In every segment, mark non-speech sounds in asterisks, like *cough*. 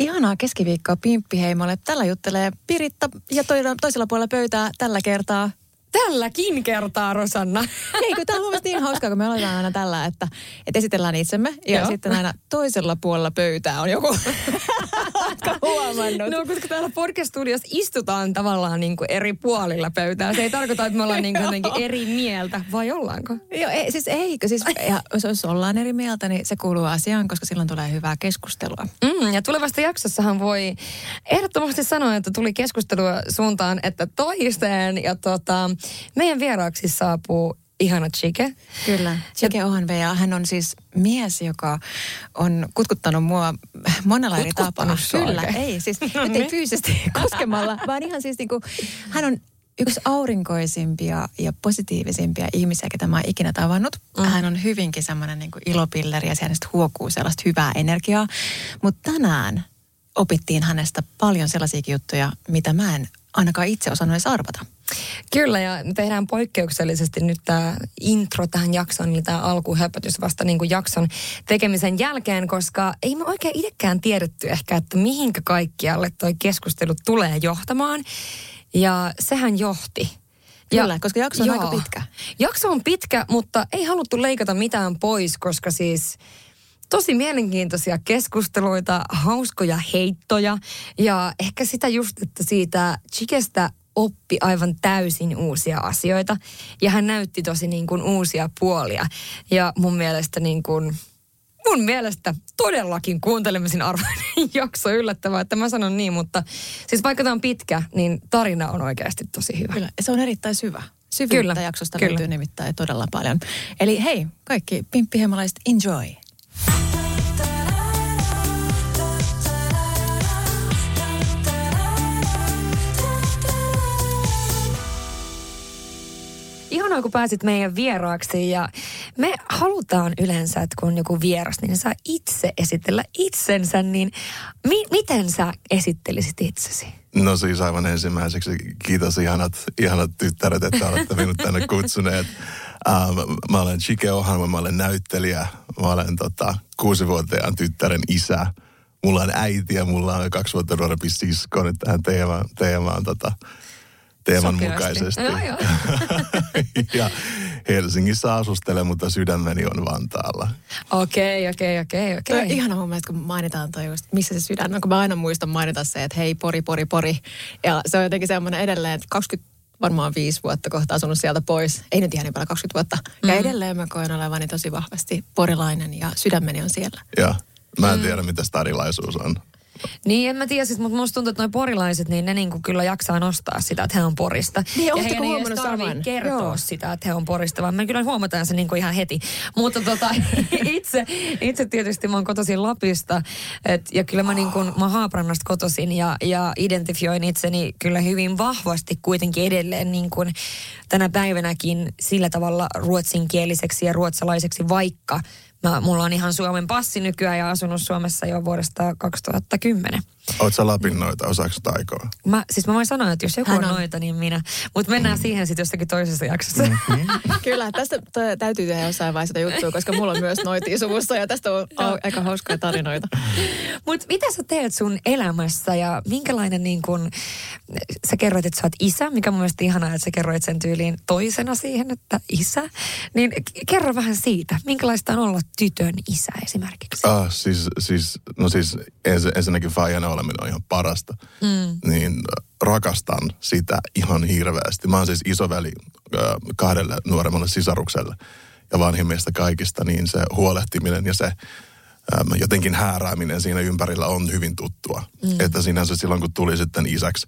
Ihanaa keskiviikkoa Pimppiheimolle. Tällä juttelee Piritta ja toisella puolella pöytää tällä kertaa Tälläkin kertaa, Rosanna. *laughs* Ei, tämä on niin hauskaa, kun me aloitetaan aina tällä, että, että esitellään itsemme ja Joo. sitten aina toisella puolella pöytää on joku *laughs* huomannut. No, koska täällä podcast-studiossa istutaan tavallaan niin kuin eri puolilla pöytää. Se ei tarkoita, että me ollaan niin kuin eri mieltä, vai ollaanko? Joo, ei, siis eikö. Siis, ja jos ollaan eri mieltä, niin se kuuluu asiaan, koska silloin tulee hyvää keskustelua. Mm, ja tulevasta jaksossahan voi ehdottomasti sanoa, että tuli keskustelua suuntaan, että toiseen. Ja tota, meidän vieraaksi saapuu ihana Chike. Kyllä, Chike Ohanveja. Hän on siis mies, joka on kutkuttanut mua monella eri tapaa. Kyllä, ei siis, *laughs* no ettei niin. fyysisesti *laughs* koskemalla, vaan ihan siis niinku, hän on yksi aurinkoisimpia ja positiivisimpia ihmisiä, ketä mä oon ikinä tavannut. Mm. Hän on hyvinkin semmoinen niin ilopilleri ja hänestä huokuu sellaista hyvää energiaa. Mutta tänään opittiin hänestä paljon sellaisia juttuja, mitä mä en ainakaan itse osannut edes arvata. Kyllä, ja tehdään poikkeuksellisesti nyt tämä intro tähän jaksoon, eli tämä alkuhöpötys vasta niin kuin jakson tekemisen jälkeen, koska ei me oikein itsekään tiedetty ehkä, että mihinkä kaikkialle toi keskustelu tulee johtamaan. Ja sehän johti. Kyllä, ja, koska jakso on joo, aika pitkä. Jakso on pitkä, mutta ei haluttu leikata mitään pois, koska siis tosi mielenkiintoisia keskusteluita, hauskoja heittoja ja ehkä sitä just, että siitä Chikestä oppi aivan täysin uusia asioita ja hän näytti tosi niin kuin uusia puolia ja mun mielestä niin kuin mun mielestä todellakin kuuntelemisen arvoinen *laughs* jakso yllättävää, että mä sanon niin, mutta siis vaikka tämä on pitkä, niin tarina on oikeasti tosi hyvä. Kyllä, se on erittäin syvä. Syvyyttä Kyllä. jaksosta Kyllä. löytyy nimittäin todella paljon. Eli hei, kaikki pimppihemalaiset, enjoy! Ihanaa, kun pääsit meidän vieraaksi ja me halutaan yleensä, että kun joku vieras, niin saa itse esitellä itsensä, niin mi- miten sä esittelisit itsesi? No siis aivan ensimmäiseksi kiitos ihanat, ihanat tyttäret, että olette minut tänne kutsuneet. Uh, mä olen Chike Ohanma, mä olen näyttelijä, mä olen tota, kuusivuotiaan tyttären isä. Mulla on äiti ja mulla on kaksi vuotta nuorempi sisko nyt tähän teemaan, teemaan tota, teeman Sokeasti. mukaisesti. Joo, joo. *laughs* ja Helsingissä asustelen, mutta sydämeni on Vantaalla. Okei, okei, okei, okei. Okay. Ihana mun mielestä, kun mainitaan toi just, missä se sydän on, kun mä aina muistan mainita se, että hei, pori, pori, pori. Ja se on jotenkin semmoinen edelleen, että 20 varmaan viisi vuotta kohta asunut sieltä pois. Ei nyt ihan niin paljon 20 vuotta. Mm. Ja edelleen mä koen olevani tosi vahvasti porilainen ja sydämeni on siellä. Joo. Mä en mm. tiedä, mitä starilaisuus on. Niin, en mä tiedä, siis, mutta musta tuntuu, että noi porilaiset, niin ne niinku kyllä jaksaa nostaa sitä, että he on porista. Niin, ja heidän ei edes tarvitse kertoa Joo. sitä, että he on porista, vaan me kyllä huomataan se niinku ihan heti. Mutta tota, *laughs* itse, itse tietysti mä oon kotoisin Lapista, et, ja kyllä mä, niinku, mä Haaprannasta kotoisin ja, ja identifioin itseni kyllä hyvin vahvasti kuitenkin edelleen niin kuin tänä päivänäkin sillä tavalla ruotsinkieliseksi ja ruotsalaiseksi, vaikka Mä, mulla on ihan Suomen passi nykyään ja asunut Suomessa jo vuodesta 2010. Oot sä Lapin noita, osaako taikoa? Mä, siis mä voin sanoa, että jos joku on, on noita, niin minä. Mutta mennään mm. siihen sitten jostakin toisessa jaksossa. Mm-hmm. *laughs* Kyllä, tästä täytyy tehdä jossain vaiheessa sitä juttua, koska mulla on myös noitia suvussa ja tästä on no. aika hauskoja tarinoita. Mutta mitä sä teet sun elämässä ja minkälainen niin kun, sä kerroit, että sä oot isä, mikä mun mielestä ihanaa, että sä kerroit sen tyyliin toisena siihen, että isä. Niin kerro vähän siitä, minkälaista on olla tytön isä esimerkiksi? Ah, siis, siis, no siis ens, ensinnäkin faijana oleminen on ihan parasta. Mm. Niin rakastan sitä ihan hirveästi. Mä oon siis isoväli kahdelle nuoremmalle sisarukselle ja vanhimmista kaikista, niin se huolehtiminen ja se jotenkin häärääminen siinä ympärillä on hyvin tuttua. Mm. Että sinänsä silloin, kun tuli sitten isäksi,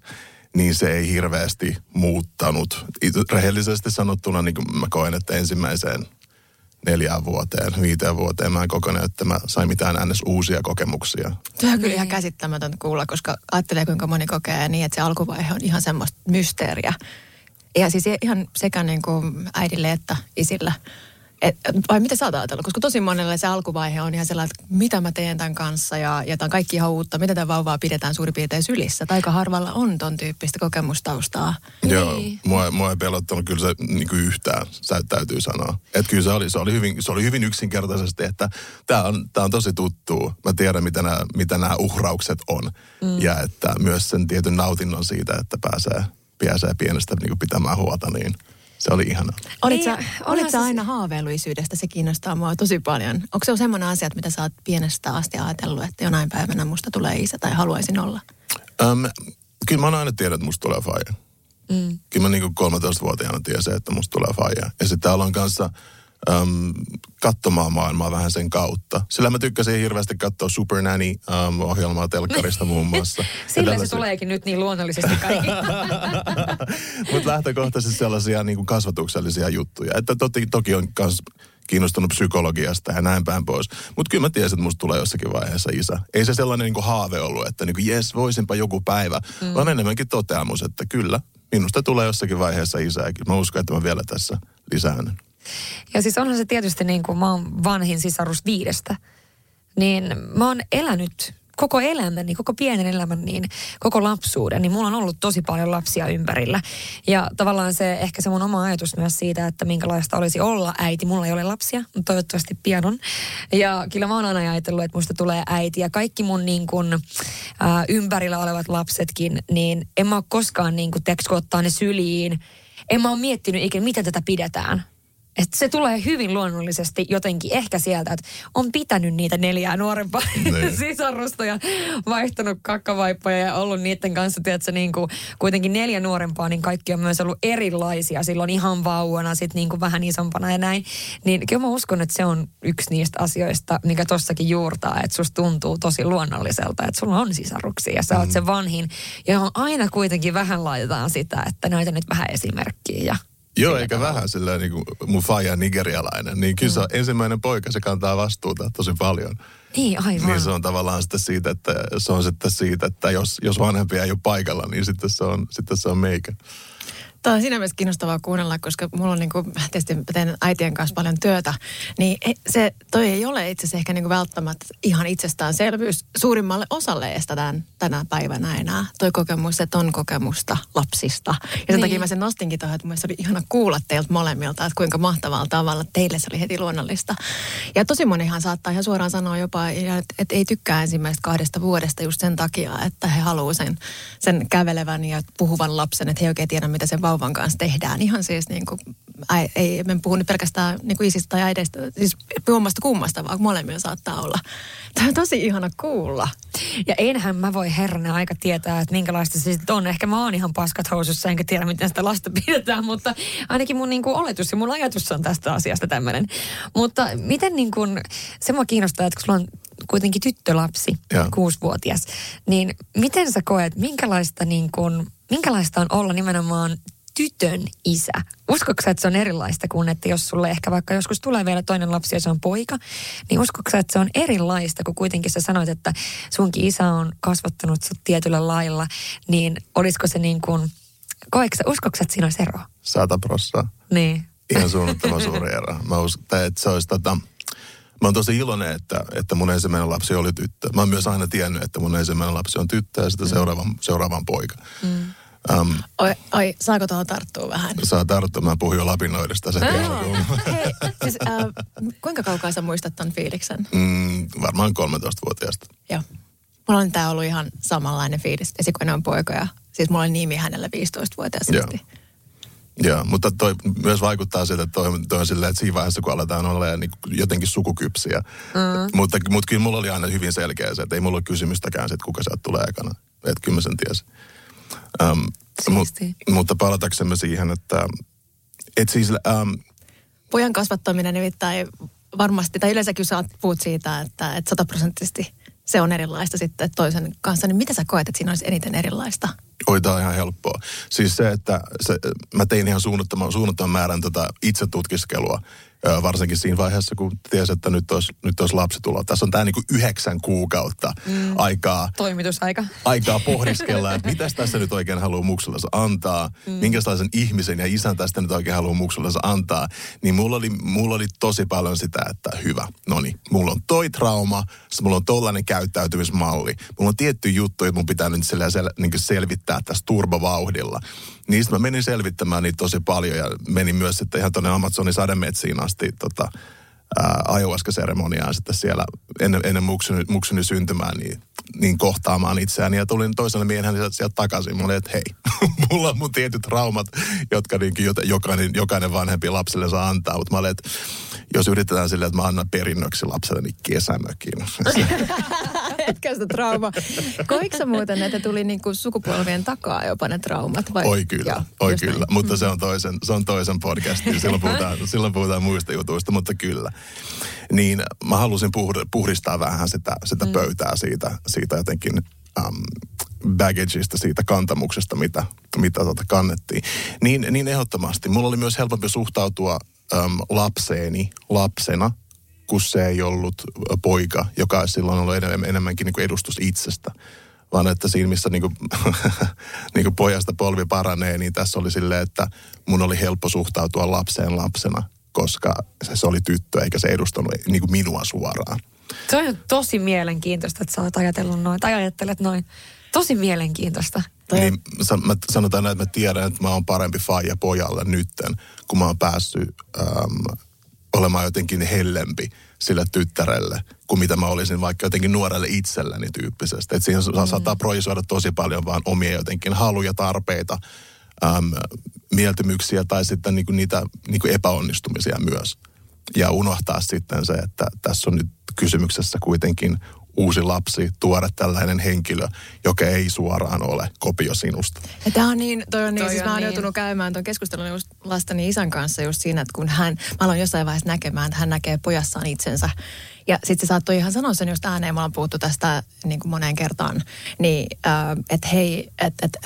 niin se ei hirveästi muuttanut. Rehellisesti sanottuna niin kuin mä koen, että ensimmäiseen neljään vuoteen, viiteen vuoteen. Mä en kokonaan, että mä sain mitään ns. uusia kokemuksia. Se on kyllä ihan käsittämätöntä kuulla, koska ajattelee kuinka moni kokee niin, että se alkuvaihe on ihan semmoista mysteeriä. Ja siis ihan sekä niin kuin äidille että isillä. Et, vai mitä sä oot ajatellut? Koska tosi monelle se alkuvaihe on ihan sellainen, että mitä mä teen tämän kanssa ja, ja tämä on kaikki ihan uutta. Miten tämä vauvaa pidetään suurin piirtein sylissä? Tai aika harvalla on ton tyyppistä kokemustaustaa. Joo, mua, mua ei pelottanut kyllä se niin kuin yhtään, sä täytyy sanoa. Että kyllä se oli, se oli, hyvin, se oli hyvin yksinkertaisesti, että tämä on, tää on tosi tuttu. Mä tiedän, mitä nämä, mitä nämä uhraukset on. Mm. Ja että myös sen tietyn nautinnon siitä, että pääsee, pääsee pienestä niin kuin pitämään huolta, niin se oli ihana. Olit Niin, sä, onhan olit sä se- aina haaveillut isyydestä? Se kiinnostaa mua tosi paljon. Onko se semmoinen asia, että mitä sä oot pienestä asti ajatellut, että jonain päivänä musta tulee isä tai haluaisin olla? Öm, kyllä mä oon aina tiedä, että musta tulee faija. Mm. Kyllä mä niinku 13-vuotiaana tiesin, että musta tulee faija. Ja sitten aloin kanssa äm, katsomaan maailmaa vähän sen kautta. Sillä mä tykkäsin hirveästi katsoa Super Nanny-ohjelmaa telkkarista muun muassa. *laughs* Sillä se tuleekin nyt niin luonnollisesti kaikki. *laughs* Mutta lähtökohtaisesti sellaisia niin kuin kasvatuksellisia juttuja. Että toki, toki on myös kiinnostunut psykologiasta ja näin päin pois. Mutta kyllä mä tiesin, että musta tulee jossakin vaiheessa isä. Ei se sellainen niin kuin haave ollut, että niin kuin, jes, voisinpa joku päivä. Mm. Vaan enemmänkin toteamus, että kyllä, minusta tulee jossakin vaiheessa isä. Mä uskon, että mä vielä tässä lisään. Ja siis onhan se tietysti niin kuin mä oon vanhin sisarus viidestä, niin mä oon elänyt koko elämäni, koko pienen elämän, niin koko lapsuuden, niin mulla on ollut tosi paljon lapsia ympärillä. Ja tavallaan se ehkä se mun oma ajatus myös siitä, että minkälaista olisi olla äiti. Mulla ei ole lapsia, mutta toivottavasti pian on. Ja kyllä mä oon aina ajatellut, että musta tulee äiti. Ja kaikki mun niin kun, ää, ympärillä olevat lapsetkin, niin en mä ole koskaan niin kun ottaa ne syliin. En mä ole miettinyt ikinä, miten tätä pidetään. Että se tulee hyvin luonnollisesti jotenkin ehkä sieltä, että on pitänyt niitä neljää nuorempaa *laughs* Niin. sisarusta ja vaihtanut kakkavaippoja ja ollut niiden kanssa, tiedätkö, niin kuin kuitenkin neljä nuorempaa, niin kaikki on myös ollut erilaisia. Silloin ihan vauvana, sitten niin kuin vähän isompana ja näin. Niin kyllä mä uskon, että se on yksi niistä asioista, mikä tossakin juurtaa, että susta tuntuu tosi luonnolliselta, että sulla on sisaruksia ja sä oot se vanhin, johon aina kuitenkin vähän laitetaan sitä, että näytä nyt vähän esimerkkiä ja Joo, eikä vähän silleen niin kuin mun faija nigerialainen. Niin kyllä se on ensimmäinen poika, se kantaa vastuuta tosi paljon. Niin, aivan. Niin se on tavallaan sitten siitä, että se on sitten siitä, että jos, jos vanhempia ei ole paikalla, niin sitten se on, sitten se on meikä. Tämä on siinä mielessä kiinnostavaa kuunnella, koska mulla on niin kuin, tietysti teen äitien kanssa paljon työtä, niin e- se, toi ei ole itse asiassa ehkä niin kuin välttämättä ihan itsestäänselvyys suurimmalle osalle edes tämän, tänä päivänä enää. Toi kokemus, että on kokemusta lapsista. Ja sen Niin. takia mä sen nostinkin tuohon, että mun mielestä oli ihana kuulla teiltä molemmilta, että kuinka mahtavalla tavalla teille se oli heti luonnollista. Ja tosi monihan saattaa ihan suoraan sanoa jopa, että, että ei tykkää ensimmäistä kahdesta vuodesta just sen takia, että he haluaa sen, sen kävelevän ja puhuvan lapsen, että he ei oikein tiedä, mitä sen vauvan kanssa tehdään. Ihan siis niin kuin, ei, ei me puhu nyt pelkästään niin kuin isistä tai äideistä, siis kummasta kummasta, vaan molemmilla saattaa olla. Tämä *laughs* on tosi ihana kuulla. Ja enhän mä voi herranen aika tietää, että minkälaista se sitten on. Ehkä mä oon ihan paskat housussa, enkä tiedä, miten sitä lasta *laughs* pidetään, mutta ainakin mun niinku oletus ja mun ajatus on tästä asiasta tämmöinen. Mutta miten niin kuin, se mua kiinnostaa, että kun sulla on kuitenkin tyttölapsi, Joo. kuusivuotias, niin miten sä koet, minkälaista, niin kuin, minkälaista on olla nimenomaan tytön isä? Uskotko sä, että se on erilaista kuin, että jos sulle ehkä vaikka joskus tulee vielä toinen lapsi ja se on poika, niin uskotko sä, että se on erilaista, kun kuitenkin sä sanoit, että sunkin isä on kasvattanut sut tietyllä lailla, niin olisiko se niin kuin, uskotko sä, että siinä olisi eroa? Sata prossaa. Niin. Ihan suunnattoman suuri ero. Mä uskon, että se olisi tota, Mä oon tosi iloinen, että, että mun ensimmäinen lapsi oli tyttö. Mä oon myös aina tiennyt, että mun ensimmäinen lapsi on tyttö ja sitten seuraavan, seuraavan poika. Mm. Um, Oi, oi saako tuohon tarttua vähän? saa tarttua, mä puhun jo lapinoidesta sen alkuun. Hei, siis, äh, kuinka kaukaa sä muistat ton fiiliksen? Mm, varmaan 13-vuotiaasta. Joo. Mulla on tää ollut ihan samanlainen fiilis, esikoinen on poika ja siis mulla on nimi hänellä 15-vuotias Joo. Joo, mutta toi myös vaikuttaa siltä, että toi, toi on silleen, että siinä vaiheessa, kun aletaan olla niin jotenkin sukukypsiä. Mm. Mutta, mutta kyllä mulla oli aina hyvin selkeä se, että ei mulla ole kysymystäkään se, että kuka sieltä tulee ekana. Että kyllä mä sen tiesin. Mut, Siistiä. mutta palataksemme siihen, että et siis, um, Pojan kasvattaminen nimittäin varmasti, tai yleensäkin sä puhut siitä, että, että sataprosenttisesti se on erilaista sitten toisen kanssa, niin mitä sä koet, että siinä olisi eniten erilaista? oi, tää on ihan helppoa. Siis se, että se, mä tein ihan suunnattoman, suunnattoman määrän tota itse tutkiskelua varsinkin siinä vaiheessa, kun tiesi, että nyt olisi, nyt olisi lapsi tuloa. Tässä on tämä niin kuin yhdeksän kuukautta mm. aikaa, Toimitusaika. aikaa *laughs* pohdiskella, että mitäs tässä nyt oikein haluaa muksullensa antaa, mm. minkälaisen ihmisen ja isän tästä nyt oikein haluaa muksullensa antaa. Niin mulla oli, mulla oli tosi paljon sitä, että hyvä, no niin, mulla on toi trauma, mulla on tollainen käyttäytymismalli. Mulla on tietty juttu, että mun pitää nyt sel, sel, niin selvittää tässä turbovauhdilla. Niistä mä menin selvittämään niitä tosi paljon ja menin myös sitten ihan tuonne Amazonin sademetsiin asti tota, ayahuasca-seremoniaan sitten siellä ennen, ennen muksuni, muksuni syntymää niin, niin kohtaamaan itseäni. Ja tulin toiselle miehen sieltä, takaisin. Mulla oli, että hei, *laughs* mulla on mun tietyt traumat, jotka niin, jokainen, jokainen vanhempi lapselle saa antaa. Mutta mä olin, että jos yritetään silleen, että mä annan perinnöksi lapselle, niin kesämökin. *laughs* *laughs* Etkä sitä trauma. Koiko muuten, että tuli niinku sukupolvien takaa jopa ne traumat? Vai? Oi kyllä, Joo, oi kyllä. Näin. Mutta se on toisen, se on toisen podcastin. Silloin puhutaan, *laughs* silloin puhutaan muista jutuista, mutta kyllä. Niin mä halusin puhdistaa vähän sitä, sitä mm. pöytää siitä, siitä jotenkin um, baggageista, siitä kantamuksesta, mitä, mitä tota kannettiin. Niin, niin ehdottomasti. Mulla oli myös helpompi suhtautua um, lapseeni lapsena – kun se ei ollut poika, joka silloin ollut enemmän, enemmänkin niin kuin edustus itsestä. Vaan että siinä, missä niin kuin, *laughs* niin kuin pojasta polvi paranee, niin tässä oli silleen, että mun oli helppo suhtautua lapseen lapsena, koska se oli tyttö eikä se edustanut niin kuin minua suoraan. Se on tosi mielenkiintoista, että sä oot ajatellut noin, tai ajattelet noin. Tosi mielenkiintoista. Niin, mä sanotaan näin, että mä tiedän, että mä oon parempi faija pojalle nytten, kun mä oon päässyt äm, olemaan jotenkin hellempi sille tyttärelle, kuin mitä mä olisin vaikka jotenkin nuorelle itselleni tyyppisesti. Että siihen mm. saattaa projisoida tosi paljon vaan omia jotenkin haluja, tarpeita, äm, mieltymyksiä tai sitten niinku niitä niinku epäonnistumisia myös. Ja unohtaa sitten se, että tässä on nyt kysymyksessä kuitenkin uusi lapsi, tuoda tällainen henkilö, joka ei suoraan ole kopio sinusta. Ja tämä on niin, toi on niin, toi siis on mä oon niin. joutunut käymään tuon keskustelun just lastani isän kanssa just siinä, että kun hän, mä aloin jossain vaiheessa näkemään, että hän näkee pojassaan itsensä ja sitten se saattoi ihan sanoa sen just ääneen, me ollaan puhuttu tästä niin kuin moneen kertaan, niin äh, että hei, että et,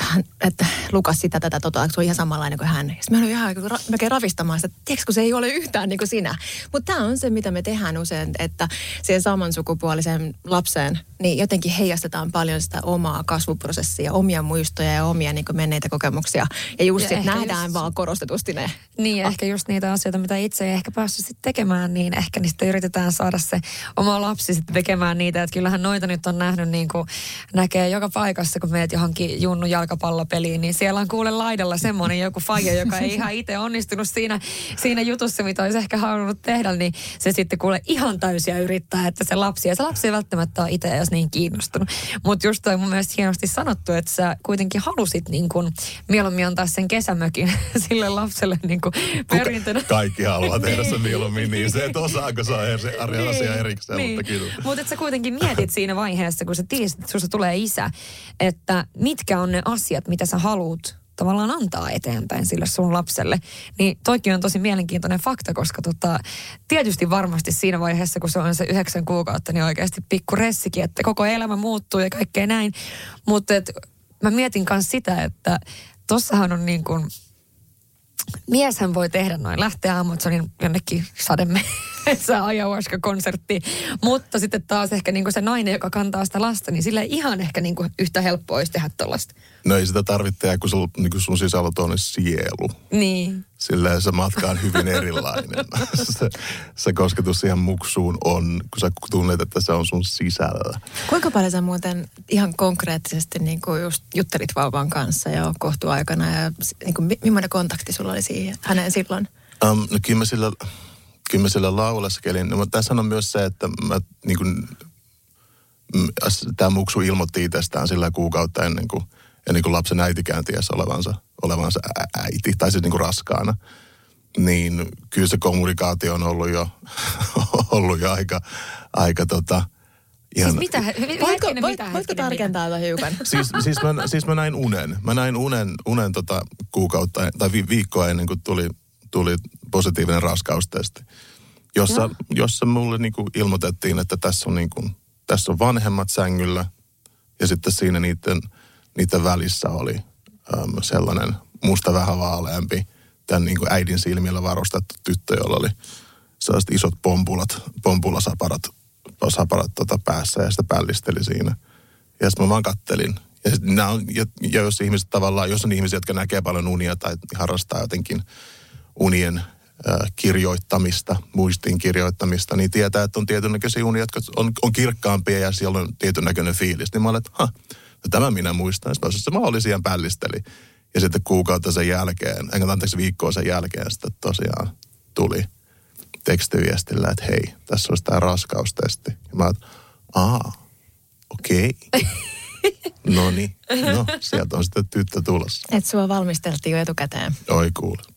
et, Lukas sitä tätä tota, se on ihan samanlainen kuin hän. Sitten me olin ihan ra, melkein ravistamaan sitä, että tiedätkö, kun se ei ole yhtään niin kuin sinä. Mutta tämä on se, mitä me tehdään usein, että siihen samansukupuoliseen lapseen, niin jotenkin heijastetaan paljon sitä omaa kasvuprosessia, omia muistoja ja omia niin kuin menneitä kokemuksia. Ja just ja sit nähdään just... vaan korostetusti ne. Niin, ehkä just niitä asioita, mitä itse ei ehkä päässyt sitten tekemään, niin ehkä niistä yritetään saada se oma lapsi sitten tekemään niitä. Että kyllähän noita nyt on nähnyt niin kuin näkee joka paikassa, kun meet johonkin junnu jalkapallopeliin, niin siellä on kuule laidalla semmoinen joku faija, joka ei ihan itse onnistunut siinä, siinä jutussa, mitä olisi ehkä halunnut tehdä, niin se sitten kuule ihan täysiä yrittää, että se lapsi, ja se lapsi ei välttämättä ole itse edes niin kiinnostunut. Mutta just toi mun mielestä hienosti sanottu, että sä kuitenkin halusit niin kuin mieluummin antaa sen kesämökin *laughs* sille lapselle niin kuin perintönä. Kaikki haluaa tehdä sen mieluummin niin, se, että *laughs* osaako se on eri asia. Erikseen, niin. mutta kyllä. Mutta sä kuitenkin mietit siinä vaiheessa, kun sä tiesit, että susta tulee isä, että mitkä on ne asiat, mitä sä haluut tavallaan antaa eteenpäin sille sun lapselle. Niin toikin on tosi mielenkiintoinen fakta, koska tota, tietysti varmasti siinä vaiheessa, kun se on se yhdeksän kuukautta, niin oikeasti pikku ressikin, että koko elämä muuttuu ja kaikkea näin. Mutta mä mietin myös sitä, että tossahan on niin kuin, mieshän voi tehdä noin, lähteä Amazonin jonnekin sademme *laughs* *laughs* se ayahuasca-konsertti. Mutta sitten taas ehkä niinku se nainen, joka kantaa sitä lasta, niin sille ihan ehkä niinku yhtä helppoa olisi tehdä tuollaista. No ei sitä tarvitse, kun, sul, niin kun sun sisällä on sielu. Niin. Sillä se matka on hyvin erilainen. *laughs* se, se kosketus siihen muksuun on, kun sä tunnet, että se on sun sisällä. Kuinka paljon sä muuten ihan konkreettisesti niin kuin just juttelit vauvan kanssa jo kohtuaikana ja niin kuin, millainen kontakti sulla oli siihen, häneen silloin? Um, no kyllä mä sillä kyllä mä siellä lauleskelin. No, mutta tässä on myös se, että mä niin kuin, tämä muksu ilmoitti itsestään sillä kuukautta ennen kuin, ennen kuin lapsen äitikään tiesi olevansa, olevansa äiti, tai siis niin kuin raskaana. Niin kyllä se kommunikaatio on ollut jo, *laughs* ollut jo aika, aika tota, Ihan, siis mitä? Voitko, voit, voitko tarkentaa tätä hiukan? *laughs* Siis, siis, mä, siis mä näin unen. Mä näin unen, unen tota kuukautta tai vi, viikkoa ennen kuin tuli, tuli positiivinen raskaustesti, jossa, jossa mulle niin kuin ilmoitettiin, että tässä on, niin kuin, tässä on vanhemmat sängyllä ja sitten siinä niiden, niiden välissä oli äm, sellainen musta vähän vaaleampi, tämän niin kuin äidin silmillä varustettu tyttö, jolla oli, sellaiset isot pompulat, pompulasaparat saparat tota päässä ja sitä pällisteli siinä. Ja sitten mä vaan kattelin. Ja, sit on, ja, ja jos ihmiset tavallaan, jos on ihmisiä, jotka näkee paljon unia tai harrastaa jotenkin unien kirjoittamista, muistin kirjoittamista, niin tietää, että on tietyn näköisiä unia, jotka on, on kirkkaampia ja siellä on tietyn näköinen fiilis. Niin mä olen, että ha, no tämä minä muistan. Sitten mä, mä olin siihen pällisteli. Ja sitten kuukautta sen jälkeen, enkä anteeksi viikkoa sen jälkeen sitten tosiaan tuli tekstiviestillä, että hei, tässä olisi tämä raskaustesti. Ja mä että aa, okei. Okay. *laughs* no niin, no sieltä on sitten tyttö tulossa. Et sua valmisteltiin jo etukäteen. Oi kuule.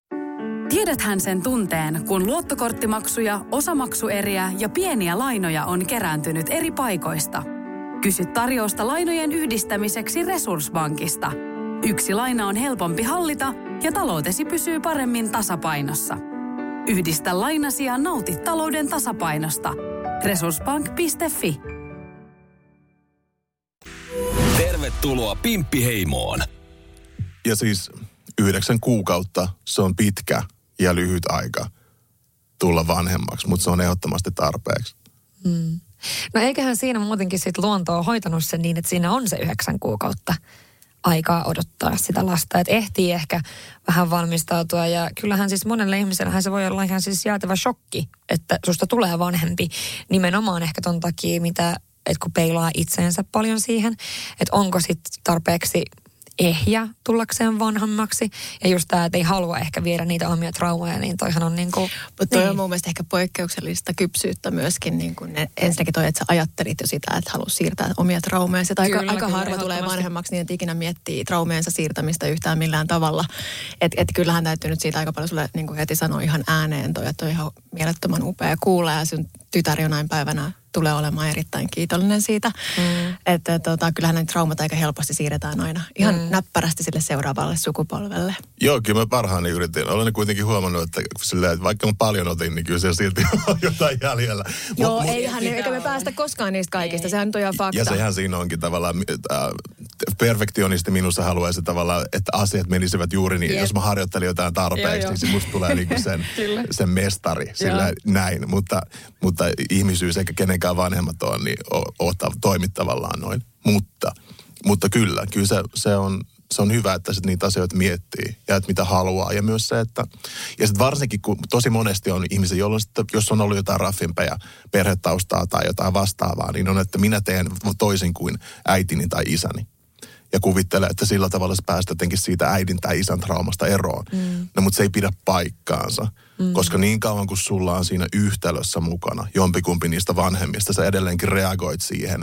Tiedäthän sen tunteen, kun luottokorttimaksuja, osamaksueriä ja pieniä lainoja on kerääntynyt eri paikoista. Kysy tarjousta lainojen yhdistämiseksi Resurssbankista. Yksi laina on helpompi hallita ja taloutesi pysyy paremmin tasapainossa. Yhdistä lainasi ja nauti talouden tasapainosta. Resurssbank.fi Tervetuloa Pimppiheimoon. Ja siis yhdeksän kuukautta, se on pitkä ja lyhyt aika tulla vanhemmaksi, mutta se on ehdottomasti tarpeeksi. Mm. No eiköhän siinä muutenkin sit luonto on hoitanut sen niin, että siinä on se yhdeksän kuukautta aikaa odottaa sitä lasta. Että ehtii ehkä vähän valmistautua ja kyllähän siis monelle ihmiselle se voi olla ihan siis jäätävä shokki, että susta tulee vanhempi nimenomaan ehkä ton takia, mitä että kun peilaa itseensä paljon siihen, että onko sitten tarpeeksi ehjä tullakseen vanhemmaksi. Ja just tämä, että ei halua ehkä viedä niitä omia traumaja, niin toihan on niin kuin... Mutta toi niin. on mun mielestä ehkä poikkeuksellista kypsyyttä myöskin. Niin kuin ne, ensinnäkin toi, että sä ajattelit jo sitä, että haluat siirtää omia traumeja. Sitä aika, aika harva tulee vanhemmaksi niin, että ikinä miettii traumeensa siirtämistä yhtään millään tavalla. Että et kyllähän täytyy nyt siitä aika paljon sulle niin kuin heti sanoa ihan ääneen toi, että on ihan mielettömän upea kuulla ja sun tytär jonain päivänä tulee olemaan erittäin kiitollinen siitä. Mm. Että tota, kyllähän näitä traumat aika helposti siirretään aina ihan mm. näppärästi sille seuraavalle sukupolvelle. Joo, kyllä mä parhaani yritin. Olen kuitenkin huomannut, että, sillä, että vaikka mä paljon otin, niin kyllä se silti *laughs* on jotain jäljellä. Joo, mut, eihän, mut, eikä me päästä koskaan niistä kaikista, sehän on ihan fakta. Ja sehän siinä onkin tavallaan, äh, perfektionisti minussa haluaisi tavallaan, että asiat menisivät juuri niin. Yep. Jos mä harjoittelin jotain tarpeeksi, joo, niin musta tulee niinku *laughs* sen, sen mestari, sillä näin. Mutta, mutta ihmisyys eikä kenenkään vanhemmat on, niin ottaa toimit tavallaan noin. Mutta, mutta kyllä, kyllä se, se on, se on hyvä, että sit niitä asioita miettii ja että mitä haluaa. Ja myös se, että, ja sitten varsinkin kun tosi monesti on ihmisiä, jolloin sitten, jos on ollut jotain raffimpia perhetaustaa tai jotain vastaavaa, niin on, että minä teen toisin kuin äitini tai isäni ja kuvittelee, että sillä tavalla sä päästä jotenkin siitä äidin tai isän traumasta eroon. Mm. No mutta se ei pidä paikkaansa, mm. koska niin kauan kuin sulla on siinä yhtälössä mukana jompikumpi niistä vanhemmista, sä edelleenkin reagoit siihen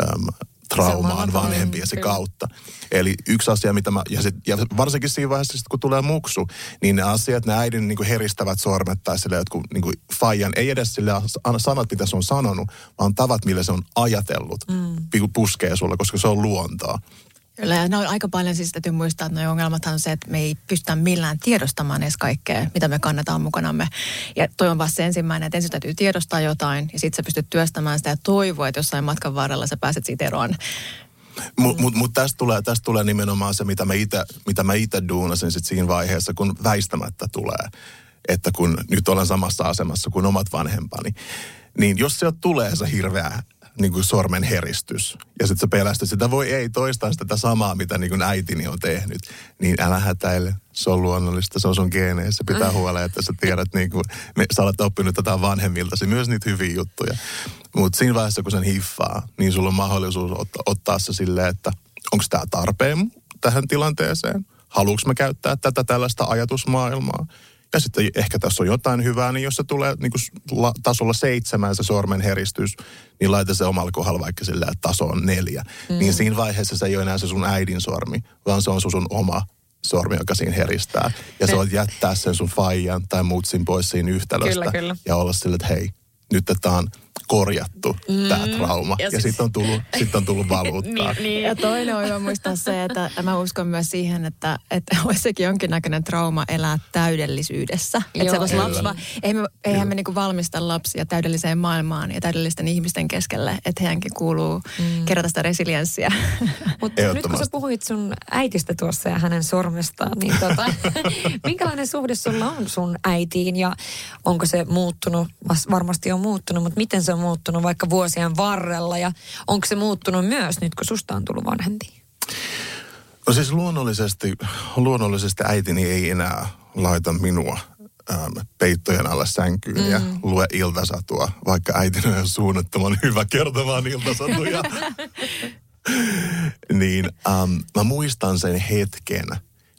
äm, traumaan vanhempiesi kautta. Eli yksi asia, mitä mä, ja, sit, ja varsinkin siinä vaiheessa, sit, kun tulee muksu, niin ne asiat, ne äidin niin kuin heristävät sormet tai sille jotkut niin kuin fajan, ei edes sille sanat, mitä se on sanonut, vaan tavat, millä se on ajatellut, mm. puskee sulle, koska se on luontaa. Kyllä, ja no, aika paljon siis täytyy muistaa, että nuo ongelmathan on se, että me ei pystytä millään tiedostamaan edes kaikkea, mitä me kannetaan mukanamme. Ja toi on vasta se ensimmäinen, että ensin täytyy tiedostaa jotain, ja sitten sä pystyt työstämään sitä ja toivoa, että jossain matkan varrella sä pääset siitä eroon. Mutta mut, mut tästä, tulee, tästä tulee nimenomaan se, mitä mä ite, mitä mä itse duunasin sit siinä vaiheessa, kun väistämättä tulee. Että kun nyt olen samassa asemassa kuin omat vanhempani. Niin jos sieltä tulee se hirveä niin kuin sormen heristys. Ja sitten sä pelästyt sitä, voi ei toistaa sitä samaa, mitä niin kuin äitini on tehnyt. Niin älä hätäile, se on luonnollista, se on sun geeneissä. Pitää huolella, että sä tiedät, niin kuin, sä olet oppinut tätä vanhemmiltasi, myös niitä hyviä juttuja. Mutta siinä vaiheessa, kun sen hiffaa, niin sulla on mahdollisuus ottaa, ottaa se silleen, että onko tämä tarpeen tähän tilanteeseen? Haluuks mä käyttää tätä tällaista ajatusmaailmaa? Ja sitten ehkä tässä on jotain hyvää, niin jos se tulee niin kuin tasolla seitsemän se sormen heristys, niin laita se omalla kohdalla vaikka sillä, että taso on neljä. Mm. Niin siinä vaiheessa se ei ole enää se sun äidin sormi, vaan se on sun oma sormi, joka siinä heristää. Ja se on jättää sen sun faijan tai muutsin pois siinä yhtälöstä. Kyllä, kyllä. Ja olla sille, että hei, nyt tämä on korjattu mm, tämä trauma. Ja, ja siis... sitten on tullut, sit on tullut *laughs* valuuttaa. niin, niin. Ja toinen on hyvä muistaa se, että *laughs* mä uskon myös siihen, että, että *laughs* olisi sekin jonkinnäköinen trauma elää täydellisyydessä. Että se lapsi, va- eihän me, eihän me niinku valmista lapsia täydelliseen maailmaan ja täydellisten ihmisten keskelle, että heidänkin kuuluu mm. kerätä sitä resilienssiä. Mutta nyt kun sä puhuit sun äitistä tuossa ja hänen sormestaan, niin tota, minkälainen suhde sulla on sun äitiin ja onko se muuttunut? Varmasti on muuttunut, mutta miten se on muuttunut vaikka vuosien varrella ja onko se muuttunut myös nyt, kun susta on tullut vanhempi? No siis luonnollisesti, luonnollisesti äitini ei enää laita minua ähm, peittojen alle sänkyyn mm. ja lue iltasatua, vaikka äitini on suunnattoman hyvä kertomaan iltasatuja. *laughs* niin ähm, mä muistan sen hetken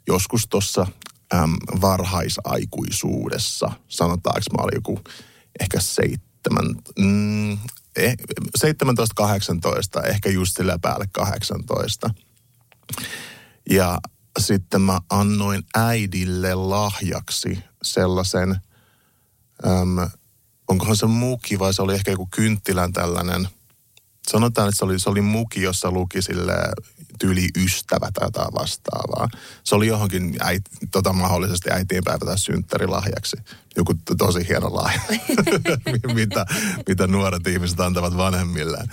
joskus tuossa ähm, varhaisaikuisuudessa. Sanotaanko mä olin joku ehkä seitsemän, mm, eh, 17-18, ehkä just sillä päälle 18. Ja sitten mä annoin äidille lahjaksi sellaisen, äm, onkohan se muki vai se oli ehkä joku kynttilän tällainen, sanotaan, että se oli, se oli muki, jossa luki sille tyyli ystävä tai jotain vastaavaa. Se oli johonkin äit, tota, mahdollisesti äitienpäivä tai synttärilahjaksi. Joku tosi hieno lahja, *laughs* *laughs* mitä, mitä nuoret ihmiset antavat vanhemmilleen.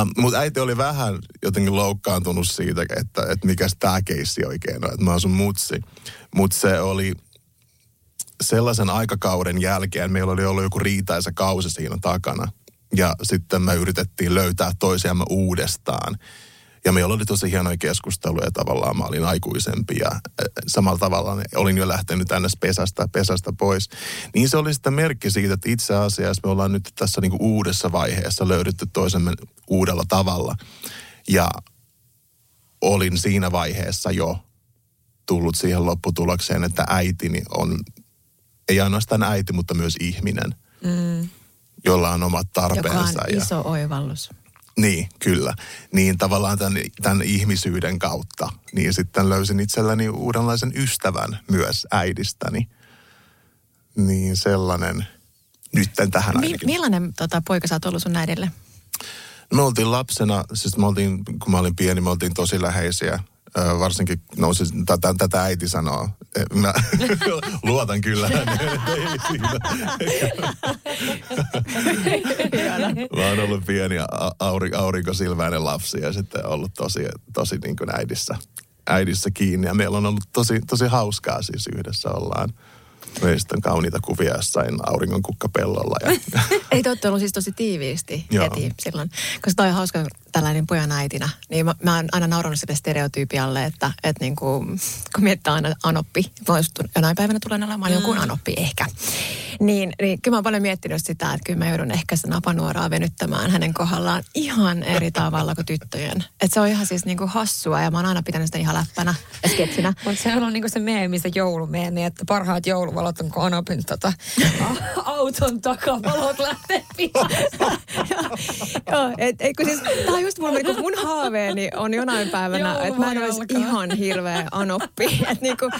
Um, Mutta äiti oli vähän jotenkin loukkaantunut siitä, että, että mikä tämä keissi oikein on, että mä oon sun mutsi. Mutta se oli sellaisen aikakauden jälkeen, meillä oli ollut joku riitaisa kausi siinä takana. Ja sitten me yritettiin löytää toisiamme uudestaan. Ja meillä oli tosi hienoja keskusteluja tavallaan. Mä olin aikuisempi ja samalla tavalla olin jo lähtenyt tänne pesästä, pesästä pois. Niin se oli sitten merkki siitä, että itse asiassa me ollaan nyt tässä niin kuin uudessa vaiheessa löydetty toisemme uudella tavalla. Ja olin siinä vaiheessa jo tullut siihen lopputulokseen, että äitini on, ei ainoastaan äiti, mutta myös ihminen, mm. jolla on omat tarpeensa. Joka on iso ja, oivallus. Niin, kyllä. Niin tavallaan tämän, tämän ihmisyyden kautta, niin sitten löysin itselläni uudenlaisen ystävän myös äidistäni. Niin sellainen, nytten tähän Mi- Millainen tota, poika sä oot ollut sun äidille? Me oltiin lapsena, siis me oltiin, kun mä olin pieni, me oltiin tosi läheisiä varsinkin, no siis tätä, tätä äiti sanoo. Mä *laughs* luotan kyllä. Mä oon ollut pieni auri, aurinkosilmäinen lapsi ja sitten ollut tosi, tosi niin kuin äidissä, äidissä kiinni. Ja meillä on ollut tosi, tosi hauskaa siis yhdessä ollaan Meistä on kauniita kuvia jossain auringon kukkapellolla. Ja... *laughs* Ei te ollut siis tosi tiiviisti heti silloin. Koska toi on hauska tällainen pojan äitinä. Niin mä, mä oon aina naurannut sille stereotyypialle, että, että niin kuin, kun miettii aina anoppi, jonain päivänä tulen olemaan mm. jonkun anoppi ehkä. Niin, niin kyllä mä oon paljon miettinyt sitä, että kyllä mä joudun ehkä sitä napanuoraa venyttämään hänen kohdallaan ihan eri tavalla kuin tyttöjen. Että se on ihan siis niin kuin hassua ja mä oon aina pitänyt sitä ihan läppänä ja sketsinä. Mutta se on niin kuin se meemi, se joulumeemi, että parhaat jouluvalot on kun anopin tota, auton takavalot lähtee *laughs* Joo, et, et, kun siis, tää on just mulla, niin mun haaveeni on jonain päivänä, että mä en olisi ihan hirveä anoppi. *laughs* Että niinku,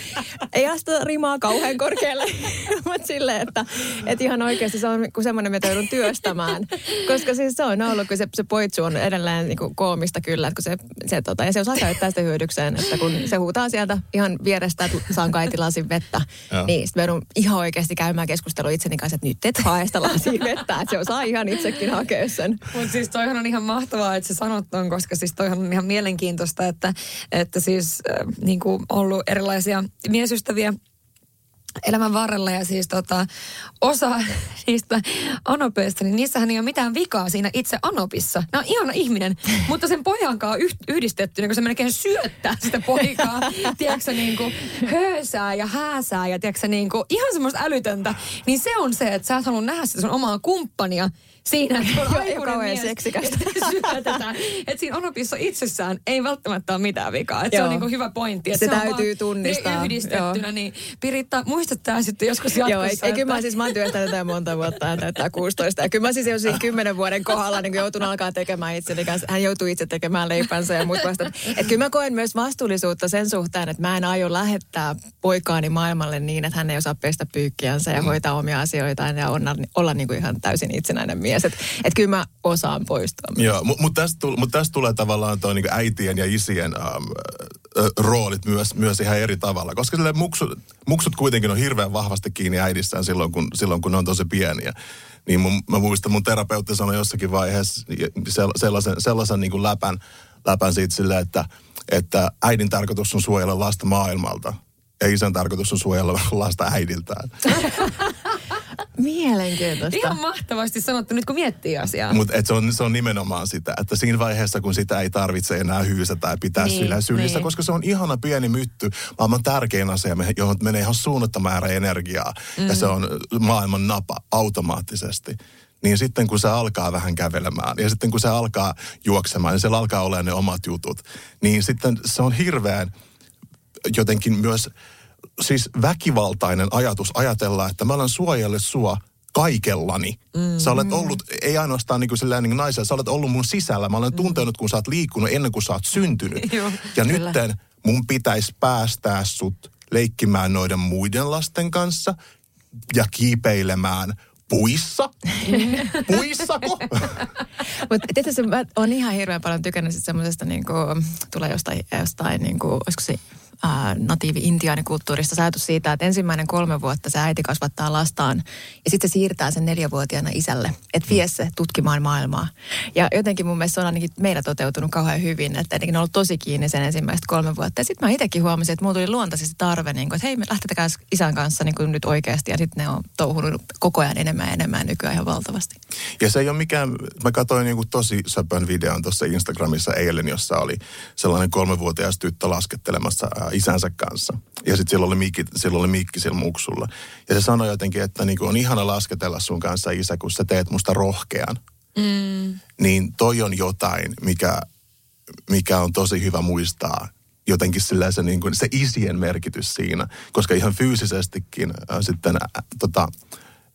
ei asta rimaa kauhean korkealle, *laughs* mutta silleen, että et ihan oikeasti se on semmoinen, mitä joudun työstämään. Koska siis se on ollut, kun se, se poitsu on edelleen niinku koomista kyllä, että kun se, se tota, ja se osaa käyttää sitä hyödykseen, että kun se huutaa sieltä ihan vierestä, että saan kaitilasin vettä, Joo. niin sitten joudun ihan oikeasti käymään keskustelua itseni kanssa, että nyt et hae sitä lasia vettä, että se osaa ihan itsekin hakea sen. Mutta siis toihan on ihan mahtavaa, että se sanot on, koska siis toihan on ihan mielenkiintoista, että, että siis äh, niin kuin ollut erilaisia miesystäviä elämän varrella ja siis tota, osa *laughs* niistä anopeista, niin niissähän ei ole mitään vikaa siinä itse anopissa. Nämä on ihana ihminen, *laughs* mutta sen pojan kanssa yhdistetty, niin kun se melkein syöttää sitä poikaa, *laughs* tiedätkö niin kuin höösää ja hääsää ja tiedätkö niin kuin ihan semmoista älytöntä, niin se on se, että sä et halua nähdä sitä sun omaa kumppania, siinä, että on aikuinen mies, seksikästä. *laughs* syötetään. Että siinä onopissa itsessään ei välttämättä ole mitään vikaa. Että se on niin kuin hyvä pointti. Että se, se täytyy tunnistaa. Yhdistettynä, Joo. niin Piritta, muistat tämä sitten joskus jatkossa. Joo, ei, ei kyllä mä siis, mä oon työstänyt tätä monta vuotta, hän täyttää 16. Ja kyllä mä siis jo siinä kymmenen vuoden kohdalla niin joutun alkaa tekemään itseni kanssa. Hän joutuu itse tekemään leipänsä ja muut vasta. Että kyllä mä koen myös vastuullisuutta sen suhteen, että mä en aio lähettää poikaani maailmalle niin, että hän ei osaa pestä pyykkiänsä ja hoitaa omia asioitaan ja olla, olla niin kuin ihan täysin itsenäinen mies mies. Että et kyllä mä osaan poistua. Joo, mutta mut tästä, mut tästä tulee tavallaan toi niinku äitien ja isien ähm, roolit myös, myös ihan eri tavalla. Koska sille muksut, muksut kuitenkin on hirveän vahvasti kiinni äidissään silloin, kun, silloin, kun ne on tosi pieniä. Niin mun, mä muistan, mun terapeutti sanoi jossakin vaiheessa sellaisen, sellaisen niin kuin läpän, läpän siitä silleen, että, että äidin tarkoitus on suojella lasta maailmalta ja isän tarkoitus on suojella *laughs* lasta äidiltään. *laughs* Mielenkiintoista. Ihan mahtavasti sanottu nyt kun miettii asiaa. Mutta se on, se on nimenomaan sitä, että siinä vaiheessa kun sitä ei tarvitse enää hyysätä tai pitää niin, sillä sylissä, niin. koska se on ihana pieni mytty, maailman tärkein asia, johon menee ihan suunnattoman määrä energiaa mm. ja se on maailman napa automaattisesti niin sitten kun se alkaa vähän kävelemään ja sitten kun se alkaa juoksemaan ja se alkaa olemaan ne omat jutut, niin sitten se on hirveän jotenkin myös siis väkivaltainen ajatus ajatella, että mä olen suojellut sua kaikellani. Mm. Sä olet ollut, ei ainoastaan niin kuin niin naisella, sä olet ollut mun sisällä. Mä olen mm. tuntenut, kun sä oot liikkunut ennen kuin sä oot syntynyt. *laughs* Joo, ja nyt mun pitäisi päästää sut leikkimään noiden muiden lasten kanssa ja kiipeilemään puissa? *laughs* Puissako? *laughs* Mutta tietysti mä oon ihan hirveän paljon tykännyt semmoisesta, niin kuin, tulee jostain, jostain niin kuin, olisiko se ää, natiivi intiaanikulttuurista sääty siitä, että ensimmäinen kolme vuotta se äiti kasvattaa lastaan ja sitten se siirtää sen neljävuotiaana isälle, että vie se tutkimaan maailmaa. Ja jotenkin mun mielestä se on ainakin meillä toteutunut kauhean hyvin, että ne on ollut tosi kiinni sen ensimmäistä kolme vuotta. Ja sitten mä itsekin huomasin, että mulla tuli luontaisesti tarve, niin kuin, että hei me lähtetään isän kanssa niin kuin nyt oikeasti ja sitten ne on touhunut koko ajan enemmän ja enemmän nykyään ihan valtavasti. Ja se ei ole mikään, mä katsoin niin kuin tosi söpön videon tuossa Instagramissa eilen, jossa oli sellainen kolmevuotias tyttö laskettelemassa isänsä kanssa. Ja sitten sillä oli mikki, sillä oli mikki sillä muksulla. Ja se sanoi jotenkin, että niin on ihana lasketella sun kanssa isä, kun sä teet musta rohkean. Mm. Niin toi on jotain, mikä, mikä on tosi hyvä muistaa jotenkin se, niin kuin, se isien merkitys siinä. Koska ihan fyysisestikin äh, sitten äh, tota,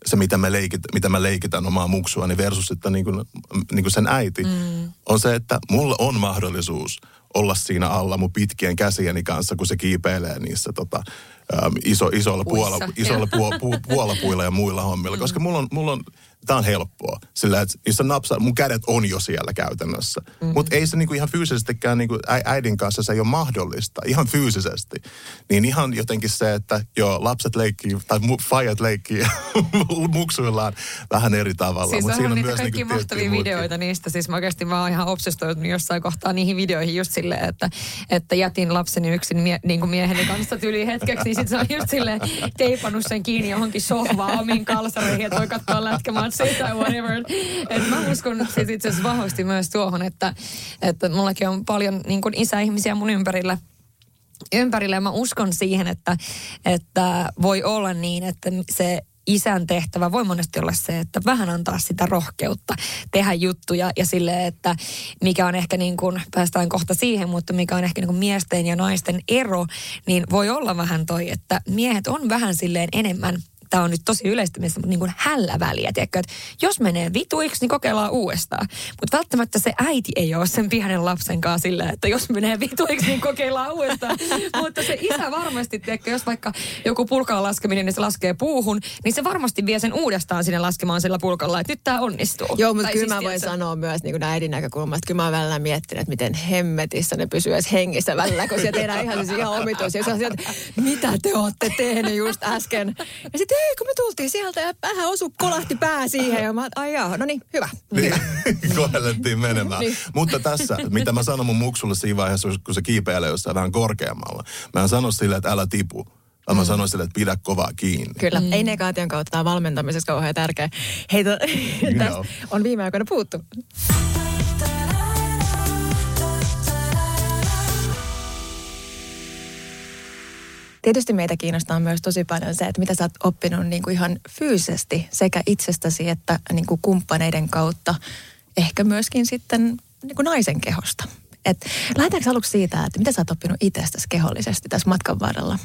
se, mitä me, leikit, mitä mä leikitän omaa muksua, niin versus sitten niin kuin, niin kuin sen äiti, mm. on se, että mulla on mahdollisuus olla siinä alla mun pitkien käsieni kanssa, kun se kiipeilee niissä tota, äm, iso, isoilla, puola, isoilla pu, pu, puolapuilla ja muilla hommilla. Mm. Koska mulla on, mulla on tämä on helppoa. Sillä, että jos napsa, mun kädet on jo siellä käytännössä. Mm-hmm. Mutta ei se niinku ihan fyysisestikään, niinku äidin kanssa se ei ole mahdollista, ihan fyysisesti. Niin ihan jotenkin se, että joo, lapset leikkii, tai mu, fajat leikkii *laughs* muksuillaan vähän eri tavalla. Siis Mut siinä on niitä myös kaikki niinku mahtavia videoita niistä. Siis mä oikeasti mä oon ihan obsestoitunut jossain kohtaa niihin videoihin just silleen, että, että jätin lapseni yksin mie, niin kuin mieheni kanssa tyli hetkeksi, niin sitten se on just silleen teipannut sen kiinni johonkin sohvaan omiin kalsareihin, että voi katsoa lätkämään matseja tai whatever. *laughs* Et mä uskon siis itse asiassa vahvasti myös tuohon, että, että mullakin on paljon niin kuin isäihmisiä mun ympärillä. Ympärillä ja mä uskon siihen, että, että voi olla niin, että se isän tehtävä voi monesti olla se, että vähän antaa sitä rohkeutta tehdä juttuja ja sille, että mikä on ehkä niin kuin, päästään kohta siihen, mutta mikä on ehkä niin kuin miesten ja naisten ero, niin voi olla vähän toi, että miehet on vähän silleen enemmän tämä on nyt tosi yleistä, mutta niin kuin hällä väliä. Tiedätkö, että jos menee vituiksi, niin kokeillaan uudestaan. Mutta välttämättä se äiti ei ole sen pienen lapsen kanssa sillä, että jos menee vituiksi, niin kokeillaan uudestaan. *laughs* mutta se isä varmasti, tiedätkö, jos vaikka joku pulkan laskeminen, niin se laskee puuhun, niin se varmasti vie sen uudestaan sinne laskemaan sillä pulkalla, että nyt tämä onnistuu. Joo, mutta tai kyllä siis mä voin sanoa myös niin kuin äidin näkökulmasta, kyllä mä oon välillä miettinyt, että miten hemmetissä ne pysyy edes hengissä välillä, kun siellä tehdään ihan siis ihan omituisia. Että mitä te olette tehneet just äsken? Ja sitten ei, kun me tultiin sieltä ja vähän osu, kolahti pää siihen ja mä, ai jaa, no niin, hyvä. Niin, *laughs* kohdellettiin menemään. niin. Mutta tässä, mitä mä sanon mun muksulle siinä vaiheessa, kun se kiipeilee jossain vähän korkeammalla, mä en sano sille, että älä tipu. Mä mm. sanoin sille, että pidä kovaa kiinni. Kyllä, mm. ei negaation kautta tämä valmentamisessa kauhean tärkeä. Hei, to, *laughs* tästä on viime aikoina puhuttu. Tietysti meitä kiinnostaa myös tosi paljon se, että mitä sä oot oppinut niin kuin ihan fyysisesti sekä itsestäsi että niin kuin kumppaneiden kautta. Ehkä myöskin sitten niin kuin naisen kehosta. Et lähdetäänkö aluksi siitä, että mitä sä oot oppinut itsestäsi kehollisesti tässä matkan varrella?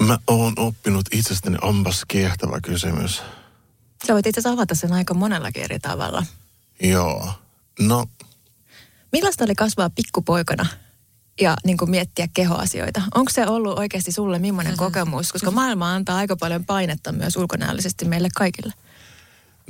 Mä oon oppinut itsestäni, onpas kiehtova kysymys. Sä voit itse asiassa avata sen aika monellakin eri tavalla. Joo. No. Millaista oli kasvaa pikkupoikana ja niin kuin miettiä kehoasioita. Onko se ollut oikeasti sulle millainen mm-hmm. kokemus? Koska maailma antaa aika paljon painetta myös ulkonäöllisesti meille kaikille.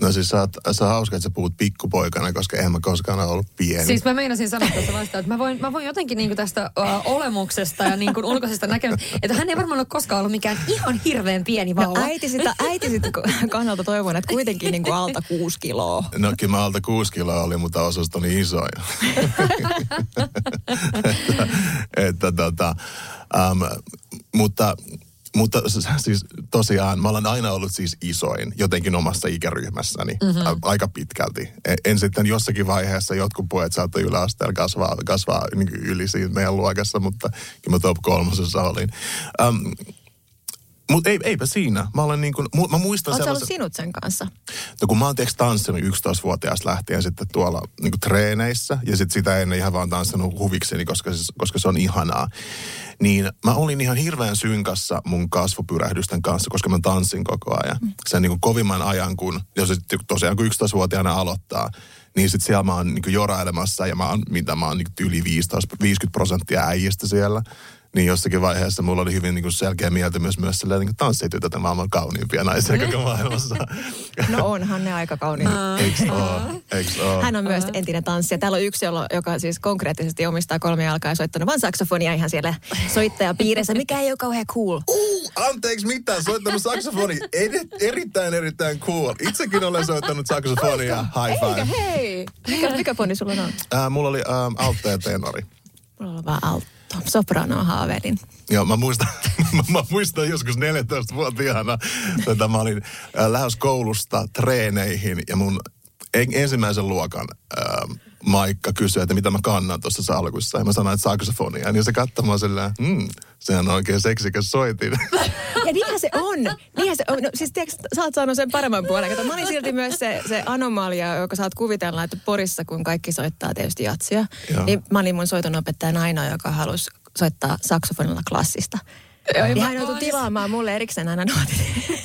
No siis sä oot, sä on hauska, että sä puhut pikkupoikana, koska eihän mä koskaan ole ollut pieni. Siis mä meinasin sanoa tässä vastaan, että mä voin, mä voin jotenkin niinku tästä uh, olemuksesta ja niinku ulkoisesta näkemyksestä, että hän ei varmaan ole koskaan ollut mikään ihan hirveän pieni No vauva. äiti sitä, äiti sitä kannalta toivon, että kuitenkin niin kuin alta kuusi kiloa. No kyllä mä alta kuusi kiloa oli, mutta osastoni isoin. että, että tota, um, mutta, mutta siis tosiaan mä olen aina ollut siis isoin jotenkin omassa ikäryhmässäni mm-hmm. aika pitkälti. E- En sitten jossakin vaiheessa jotkut pojat saattoi yläasteella kasvaa, kasvaa niin yli siinä meidän luokassa, mutta kyllä mä top kolmosessa olin. Um, mutta ei, eipä siinä. Mä olen niin kuin, mä muistan Oletko ollut sellaisen... sinut sen kanssa? No kun mä oon tiiäks tanssinut 11-vuotiaasta lähtien sitten tuolla niin treeneissä ja sitten sitä ennen ihan vaan tanssinut huvikseni, koska, se- koska se on ihanaa. Niin mä olin ihan hirveän synkassa mun kasvupyrähdysten kanssa, koska mä tanssin koko ajan. Sen niin kuin kovimman ajan, kun jos tosiaan kun 11-vuotiaana aloittaa, niin sitten siellä mä oon niin jorailemassa ja mä oon, mitä mä oon niin yli 15, 50 prosenttia äijistä siellä. Niin jossakin vaiheessa mulla oli hyvin niin kuin selkeä mieltymys myös silleen, niin tanssitytöt on maailman kauniimpia naisia koko maailmassa. *laughs* No onhan ne aika kauniita. Eiks oo? Eiks oo? Hän on myös entinen tanssija. Täällä on yksi, jolla- joka siis konkreettisesti omistaa kolme jalkaa ja soittanut vaan saksofonia ihan siellä soittajapiirissä, mikä ei ole kauhean cool. Uh, anteeksi mitään, soittanut saksofoni. Eri, erittäin, erittäin cool. Itsekin olen soittanut saksofonia. High Eikä, five. hei! Mikä, mikä foni sulla on? Äh, mulla oli ähm, altta ja tenori. Mulla on vaan alto. Soprano haaveilin. Joo, mä muistan, *laughs* mä muistan joskus 14-vuotiaana, tota, mä olin äh, lähes koulusta treeneihin ja mun en, ensimmäisen luokan äh, Maikka kysyi, että mitä mä kannan tuossa salkussa. Ja mä sanoin, että saksofonia. Niin se katsoi mua silleen, hmm, sehän on oikein seksikäs soitin. *laughs* Ja niinhän se on. Niinhän se on. No, siis tiedätkö, sä oot saanut sen paremman puolen. Kato, mä olin silti myös se, se anomalia, joka saat kuvitella, että Porissa, kun kaikki soittaa tietysti jatsia, Joo. niin mä olin mun soitonopettajan ainoa, joka halusi soittaa saksofonilla klassista. Niin hän joutui tilaamaan mulle erikseen aina nuotit.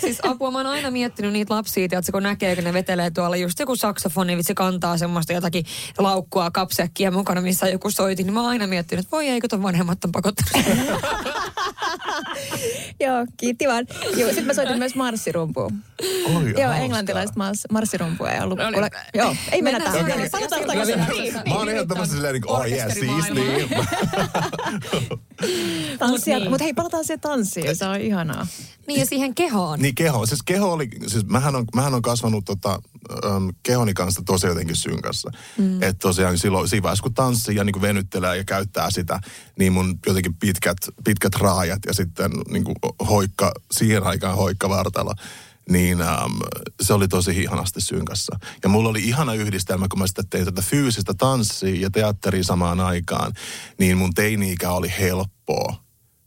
Siis apua, mä oon aina miettinyt niitä lapsia, että kun näkee, kun ne vetelee tuolla just joku saksofoni, vitsi kantaa semmoista jotakin laukkua, kapsekkia mukana, missä joku soitin, niin mä oon aina miettinyt, että voi eikö ton vanhemmat on pakottanut. *laughs* Joo, kiitti vaan. Joo, sitten mä soitin myös marssirumpuun. Oi, Joo, hauskaa. englantilaista mars, marssirumpua ei ollut. No niin. Joo, ei mennä tähän. Palataan takaisin. Mä oon ehdottomasti silleen, niin oh yeah, Mut niin. mutta hei, palataan siihen tanssiin. Se on ihanaa. niin ja siihen kehoon. Niin keho. Siis keho oli, siis mähän on, mähän on kasvanut tota, ähm, kehoni kanssa tosi jotenkin synkassa. Mm. Että tosiaan silloin, siinä vaiheessa kun tanssii ja niin kuin venyttelee ja käyttää sitä, niin mun jotenkin pitkät, pitkät raajat ja sitten niin kuin hoikka, siihen aikaan hoikka vartalo, niin äm, se oli tosi ihanasti synkassa. Ja mulla oli ihana yhdistelmä, kun mä sitten tein tätä fyysistä tanssia ja teatteria samaan aikaan, niin mun teini-ikä oli helppoa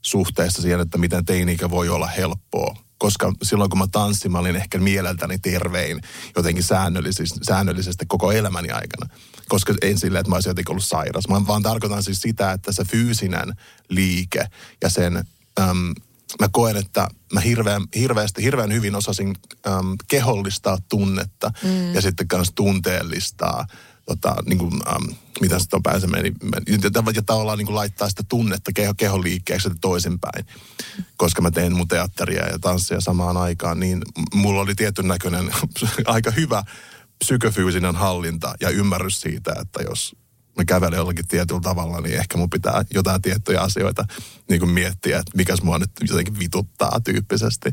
suhteessa siihen, että miten teini-ikä voi olla helppoa. Koska silloin kun mä tanssin, mä olin ehkä mieleltäni tervein jotenkin säännöllisesti, säännöllisesti koko elämäni aikana. Koska en silleen, että mä olisin jotenkin ollut sairas. Mä vaan tarkoitan siis sitä, että se fyysinen liike ja sen... Äm, mä koen, että mä hirveän, hirveästi, hirveän hyvin osasin äm, kehollistaa tunnetta mm. ja sitten myös tunteellistaa tota, niin kuin, äm, mitä sitten on pääse meni, ja, ja tavallaan niin kuin laittaa sitä tunnetta keho, kehon liikkeeksi toisinpäin. Koska mä tein mun teatteria ja tanssia samaan aikaan, niin mulla oli tietyn näköinen *laughs* aika hyvä psykofyysinen hallinta ja ymmärrys siitä, että jos mä kävelen jollakin tietyllä tavalla, niin ehkä mun pitää jotain tiettyjä asioita niin kuin miettiä, että mikäs mua nyt jotenkin vituttaa tyyppisesti.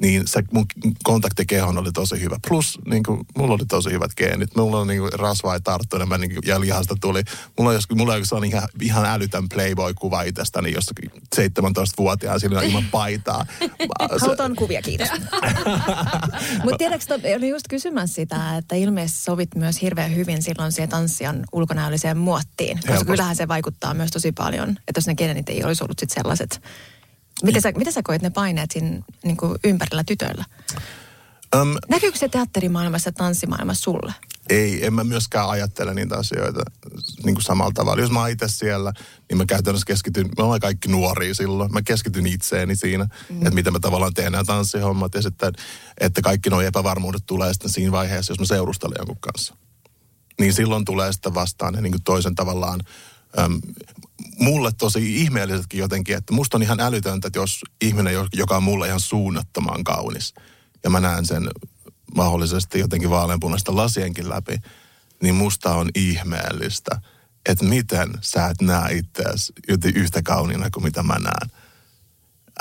Niin se mun kontakti kehon oli tosi hyvä. Plus niin kuin, mulla oli tosi hyvät geenit. Mulla on niin kuin, rasva ei tarttu enemmän niin kuin, ja lihasta tuli. Mulla on, joskus, mulla on ihan, ihan älytön playboy-kuva itsestäni jostakin 17-vuotiaan sillä ilman paitaa. *laughs* Halutaan kuvia, kiitos. *laughs* Mutta tiedätkö, olin just kysymässä sitä, että ilmeisesti sovit myös hirveän hyvin silloin siihen tanssijan ulkonäölliseen muottiin. Koska Helposti. kyllähän se vaikuttaa myös tosi paljon, että jos ne genit ei olisi ollut sit sellaiset. Miten sä, miten sä koet ne paineet siinä niin kuin ympärillä tytöillä? Öm, Näkyykö se teatterimaailmassa ja tanssimaailmassa sulle? ei, en mä myöskään ajattele niitä asioita niin kuin samalla tavalla. Jos mä oon itse siellä, niin mä käytännössä keskityn, me ollaan kaikki nuoria silloin, mä keskityn itseeni siinä, mm. että miten mä tavallaan teen nämä tanssihommat ja sitten, että kaikki nuo epävarmuudet tulee sitten siinä vaiheessa, jos mä seurustelen jonkun kanssa. Niin silloin tulee sitten vastaan ne niin kuin toisen tavallaan, äm, mulle tosi ihmeellisetkin jotenkin, että musta on ihan älytöntä, että jos ihminen, jo- joka on mulle ihan suunnattoman kaunis, ja mä näen sen mahdollisesti jotenkin vaaleanpunaista lasienkin läpi, niin musta on ihmeellistä, että miten sä et näe itseäsi yhtä kauniina kuin mitä mä näen.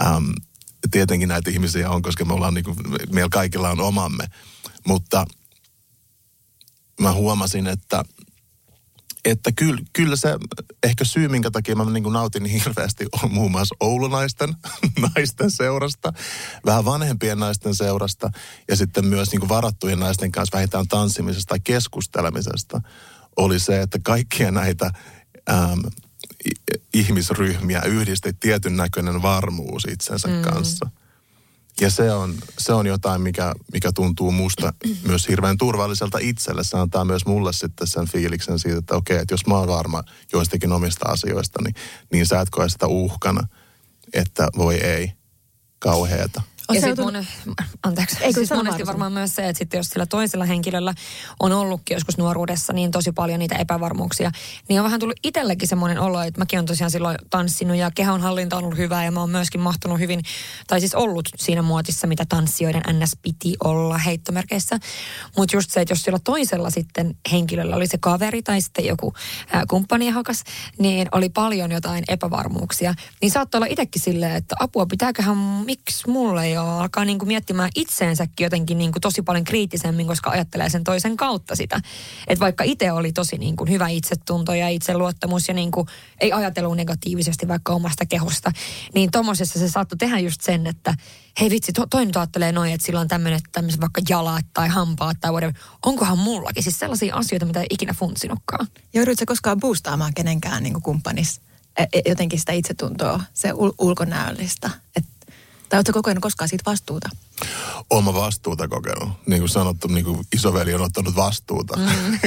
Ähm, tietenkin näitä ihmisiä on, koska me ollaan niin kuin, meillä kaikilla on omamme, mutta mä huomasin, että että kyllä, kyllä se ehkä syy, minkä takia mä niin nautin niin hirveästi, on muun muassa oulunaisten *laughs* naisten seurasta, vähän vanhempien naisten seurasta ja sitten myös niin varattujen naisten kanssa vähintään tanssimisesta tai keskustelemisesta, oli se, että kaikkia näitä äm, ihmisryhmiä yhdisti tietyn näköinen varmuus itsensä mm. kanssa. Ja se on, se on jotain, mikä, mikä tuntuu musta myös hirveän turvalliselta itselle. Se antaa myös mulle sitten sen fiiliksen siitä, että okei, että jos mä oon varma joistakin omista asioista, niin, niin sä et koe sitä uhkana, että voi ei, kauheeta. Ja sitten mun, anteeksi, Eikö siis monesti varmaan myös se, että sitten jos sillä toisella henkilöllä on ollutkin joskus nuoruudessa niin tosi paljon niitä epävarmuuksia, niin on vähän tullut itsellekin semmoinen olo, että mäkin on tosiaan silloin tanssinut ja kehon hallinta on ollut hyvää ja mä oon myöskin mahtunut hyvin, tai siis ollut siinä muotissa, mitä tanssijoiden NS piti olla heittomerkeissä. Mutta just se, että jos sillä toisella sitten henkilöllä oli se kaveri tai sitten joku ää, kumppaniahokas, niin oli paljon jotain epävarmuuksia, niin saattoi olla itsekin silleen, että apua pitääköhän, miksi mulle ei jo alkaa niin kuin miettimään itseensäkin jotenkin niin kuin tosi paljon kriittisemmin, koska ajattelee sen toisen kautta sitä. Että vaikka itse oli tosi niin kuin hyvä itsetunto ja itseluottamus ja niin kuin ei ajatellut negatiivisesti vaikka omasta kehosta, niin tuommoisessa se saattoi tehdä just sen, että hei vitsi, to, toinen ajattelee noin, että sillä on tämmöinen vaikka jalat tai hampaat tai whatever. Onkohan mullakin? Siis sellaisia asioita, mitä ei ikinä funtsinutkaan. Joudutko koskaan boostaamaan kenenkään niin kumppanis e, e, jotenkin sitä itsetuntoa, se ul- ulkonäöllistä? Että tai oletko kokenut koskaan siitä vastuuta? Oma vastuuta kokenut. Niin kuin sanottu, niin kuin isoveli on ottanut vastuuta. Mm.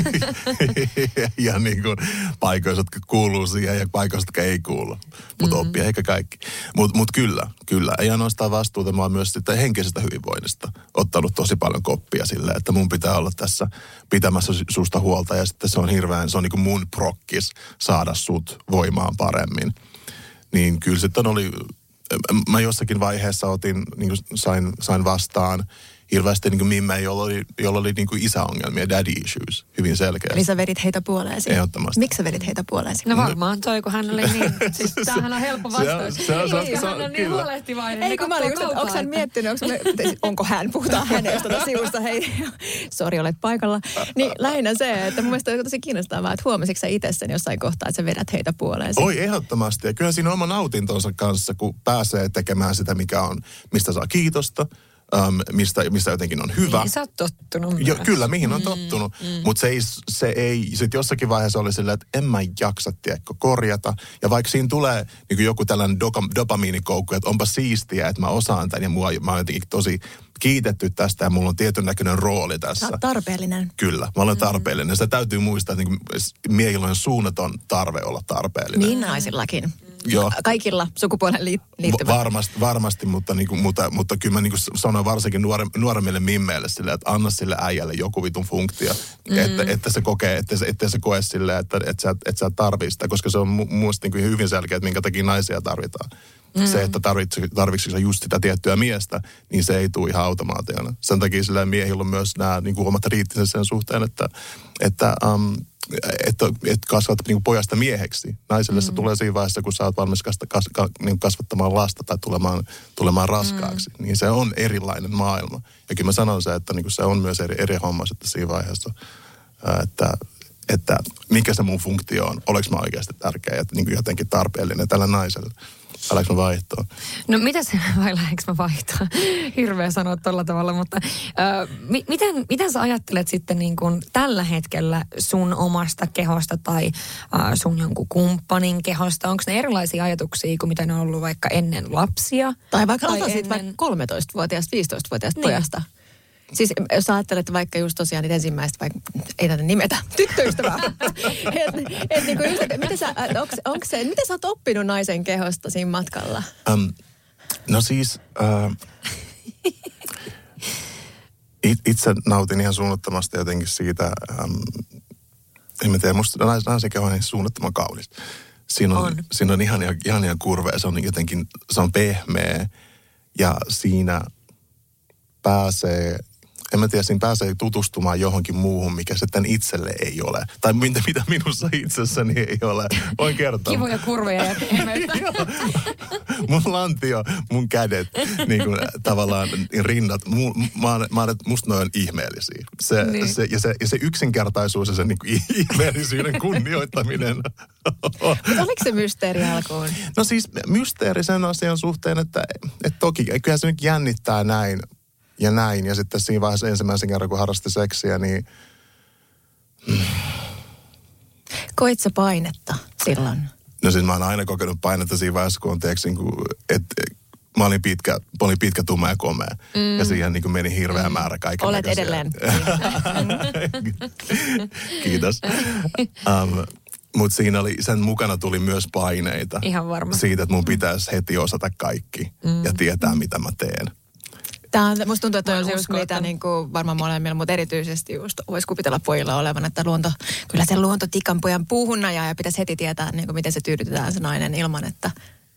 ja, *laughs* ja niin kuin paikoissa, jotka kuuluu siihen ja paikoissa, jotka ei kuulu. Mutta mm. oppia eikä kaikki. Mutta mut kyllä, kyllä. Ei ainoastaan vastuuta, vaan myös sitä henkisestä hyvinvoinnista. Ottanut tosi paljon koppia sille, että mun pitää olla tässä pitämässä susta huolta. Ja sitten se on hirveän, se on niin kuin mun prokkis saada sut voimaan paremmin. Niin kyllä sitten oli mä jossakin vaiheessa otin, niin sain, sain vastaan hirveästi niin mimme, jolla oli, jolla oli niin isäongelmia, daddy issues, hyvin selkeä. Eli sä vedit heitä puoleesi? Ehdottomasti. Miksi sä vedit heitä puoleesi? No varmaan toi, kun hän oli niin, siis tämähän on helppo vastaus. Se, se, se, se, se, hän on niin huolehtivainen. Ei, kun mä olin just, että onko hän miettinyt, onko, me, onko hän, puhutaan hänestä tuota sivusta, hei, sori olet paikalla. Niin lähinnä se, että mun mielestä on tosi kiinnostavaa, että huomasitko sä itse sen jossain kohtaa, että sä vedät heitä puoleesi? Oi, ehdottomasti. Ja kyllä siinä on oma nautintonsa kanssa, kun pääsee tekemään sitä, mikä on, mistä saa kiitosta um, mistä, mistä jotenkin on hyvä. Niin sä oot tottunut jo, Kyllä, mihin on mm, tottunut. Mm. Mutta se ei, se ei, sit jossakin vaiheessa oli silleen, että en mä jaksa, tiedätkö, korjata. Ja vaikka siinä tulee niin joku tällainen doka, dopamiinikoukku, että onpa siistiä, että mä osaan tämän ja mua, mä oon jotenkin tosi kiitetty tästä ja mulla on tietyn näköinen rooli tässä. Sä tarpeellinen. Kyllä, mä olen mm. tarpeellinen. Sitä täytyy muistaa, että niin miehillä on suunnaton tarve olla tarpeellinen. Niin naisillakin. Joo. Kaikilla sukupuolen liittyvät. Varmasti, varmasti mutta, niin kuin, mutta, mutta kyllä mä niin kuin sanon varsinkin nuore, nuoremmille mimmeille sille, että anna sille äijälle joku vitun funktio. Mm. Että, että se kokee, että se, että se koe sille, että, että, sä, että sä tarvii sitä, koska se on mu- muista niin kuin hyvin selkeä, että minkä takia naisia tarvitaan. Mm. Se, että tarvitsetko just sitä tiettyä miestä, niin se ei tule ihan automaationa. Sen takia sillä miehillä on myös nämä niin kuin omat riittiset sen suhteen, että, että um, että, että kasvat niin pojasta mieheksi. Naiselle mm. se tulee siinä vaiheessa, kun sä oot valmis kas, kas, kas, niin kasvattamaan lasta tai tulemaan, tulemaan raskaaksi. Mm. Niin se on erilainen maailma. Ja kyllä mä sanon se, että niin se on myös eri, eri homma sitten siinä vaiheessa, että, että mikä se mun funktio on. Oleks mä oikeasti tärkeä ja niin jotenkin tarpeellinen tällä naiselle. Lähdekö mä vaihtoon? No mitä se, *laughs* vai lähdekö mä vaihtoon? *laughs* Hirveä sanoa tuolla tavalla, mutta ö, mi, miten, miten sä ajattelet sitten niin kuin tällä hetkellä sun omasta kehosta tai ö, sun jonkun kumppanin kehosta? Onko ne erilaisia ajatuksia kuin mitä ne on ollut vaikka ennen lapsia? Tai vaikka tai ennen... vaikka 13-vuotiaasta, 15-vuotiaasta niin. pojasta. Siis jos ajattelet vaikka just tosiaan niitä ensimmäistä, vaikka ei tätä nimetä, *laughs* tyttöystävää. et, et niin kuin just, mitä sä, onks, onks se, mitä sä oot oppinut naisen kehosta siinä matkalla? Um, no siis, uh, it, itse nautin ihan suunnattomasti jotenkin siitä, um, en mä tiedä, musta nais, naisen keho on suunnattoman kaunis. Siinä on, on. Siinä on ihania, ihania kurveja, se on jotenkin, se on pehmeä ja siinä pääsee en mä tiedä, siinä pääsee tutustumaan johonkin muuhun, mikä sitten itselle ei ole. Tai mitä, mitä minussa itsessäni ei ole. Voin kertoa. Kivoja kurveja ja *laughs* mun lantio, mun kädet, niin kuin, tavallaan rinnat, mu, mä, mä, musta ne on ihmeellisiä. Se, niin. se, ja, se, ja se yksinkertaisuus ja se niin kuin, ihmeellisyyden kunnioittaminen. Oliko se mysteeri alkuun? No siis mysteeri sen asian suhteen, että, että toki kyllä se nyt jännittää näin ja näin. Ja sitten siinä vaiheessa ensimmäisen kerran, kun harrasti seksiä, niin... Koit sä painetta silloin? No siis mä oon aina kokenut painetta siinä vaiheessa, kun on teeksi, niin kuin, että mä olin pitkä, mä olin pitkä, tumma ja komea. Mm. Ja siihen niin kuin meni hirveä mm. määrä kaiken Olet edelleen. *laughs* Kiitos. um, mutta siinä oli, sen mukana tuli myös paineita. Ihan varma. Siitä, että mun pitäisi heti osata kaikki mm. ja tietää, mitä mä teen. Tämä on, musta tuntuu, että on just mitä niin kuin varmaan molemmilla, mutta erityisesti just voisi kupitella pojilla olevan, että luonto, kyllä se luonto tikan pojan puuhunna ja pitäisi heti tietää, niin kuin miten se tyydytetään se nainen ilman, että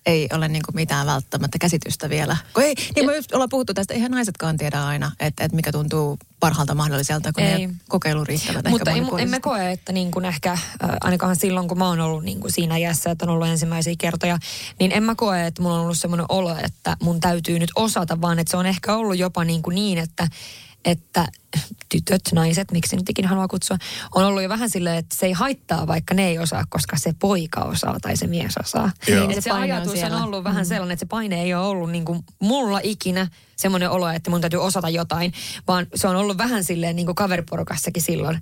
ei ole niin kuin mitään välttämättä käsitystä vielä. Kun ei, niin me ollaan puhuttu tästä, eihän naisetkaan tiedä aina, että, että mikä tuntuu parhaalta mahdolliselta, kun ei. ne kokeilu riittävät Mutta ei, emme koe, että niin kuin ehkä, äh, ainakaan silloin kun mä oon ollut niin kuin siinä iässä, että on ollut ensimmäisiä kertoja, niin en mä koe, että mulla on ollut semmoinen olo, että mun täytyy nyt osata, vaan että se on ehkä ollut jopa niin, kuin niin että että tytöt, naiset, miksi nyt ikinä haluaa kutsua, on ollut jo vähän silleen, että se ei haittaa, vaikka ne ei osaa, koska se poika osaa tai se mies osaa. Niin, se, se ajatus on, on ollut vähän mm. sellainen, että se paine ei ole ollut niin kuin mulla ikinä semmoinen olo, että mun täytyy osata jotain, vaan se on ollut vähän silleen niin kuin kaveriporukassakin silloin,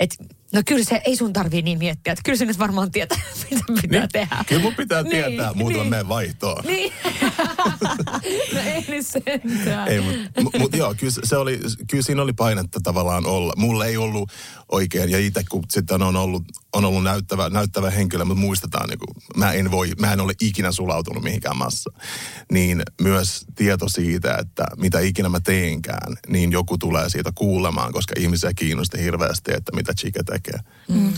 että no kyllä se, ei sun tarvii niin miettiä, että kyllä se nyt varmaan tietää, *laughs* mitä pitää niin, tehdä. Kyllä mun pitää niin, tietää, muuten niin. menen vaihtoon. Niin. *laughs* no ei nyt sentään. Ei, mutta mut, joo, kyllä, se oli, kyllä siinä oli painetta tavallaan olla. Mulla ei ollut oikein, ja itse kun sitten on ollut, on ollut näyttävä, näyttävä henkilö, mutta muistetaan, niin kuin, mä en voi, mä en ole ikinä sulautunut mihinkään massa. Niin myös tieto siitä, että mitä ikinä mä teenkään, niin joku tulee siitä kuulemaan, koska ihmisiä kiinnosti hirveästi, että mitä Chica tekee. Mm.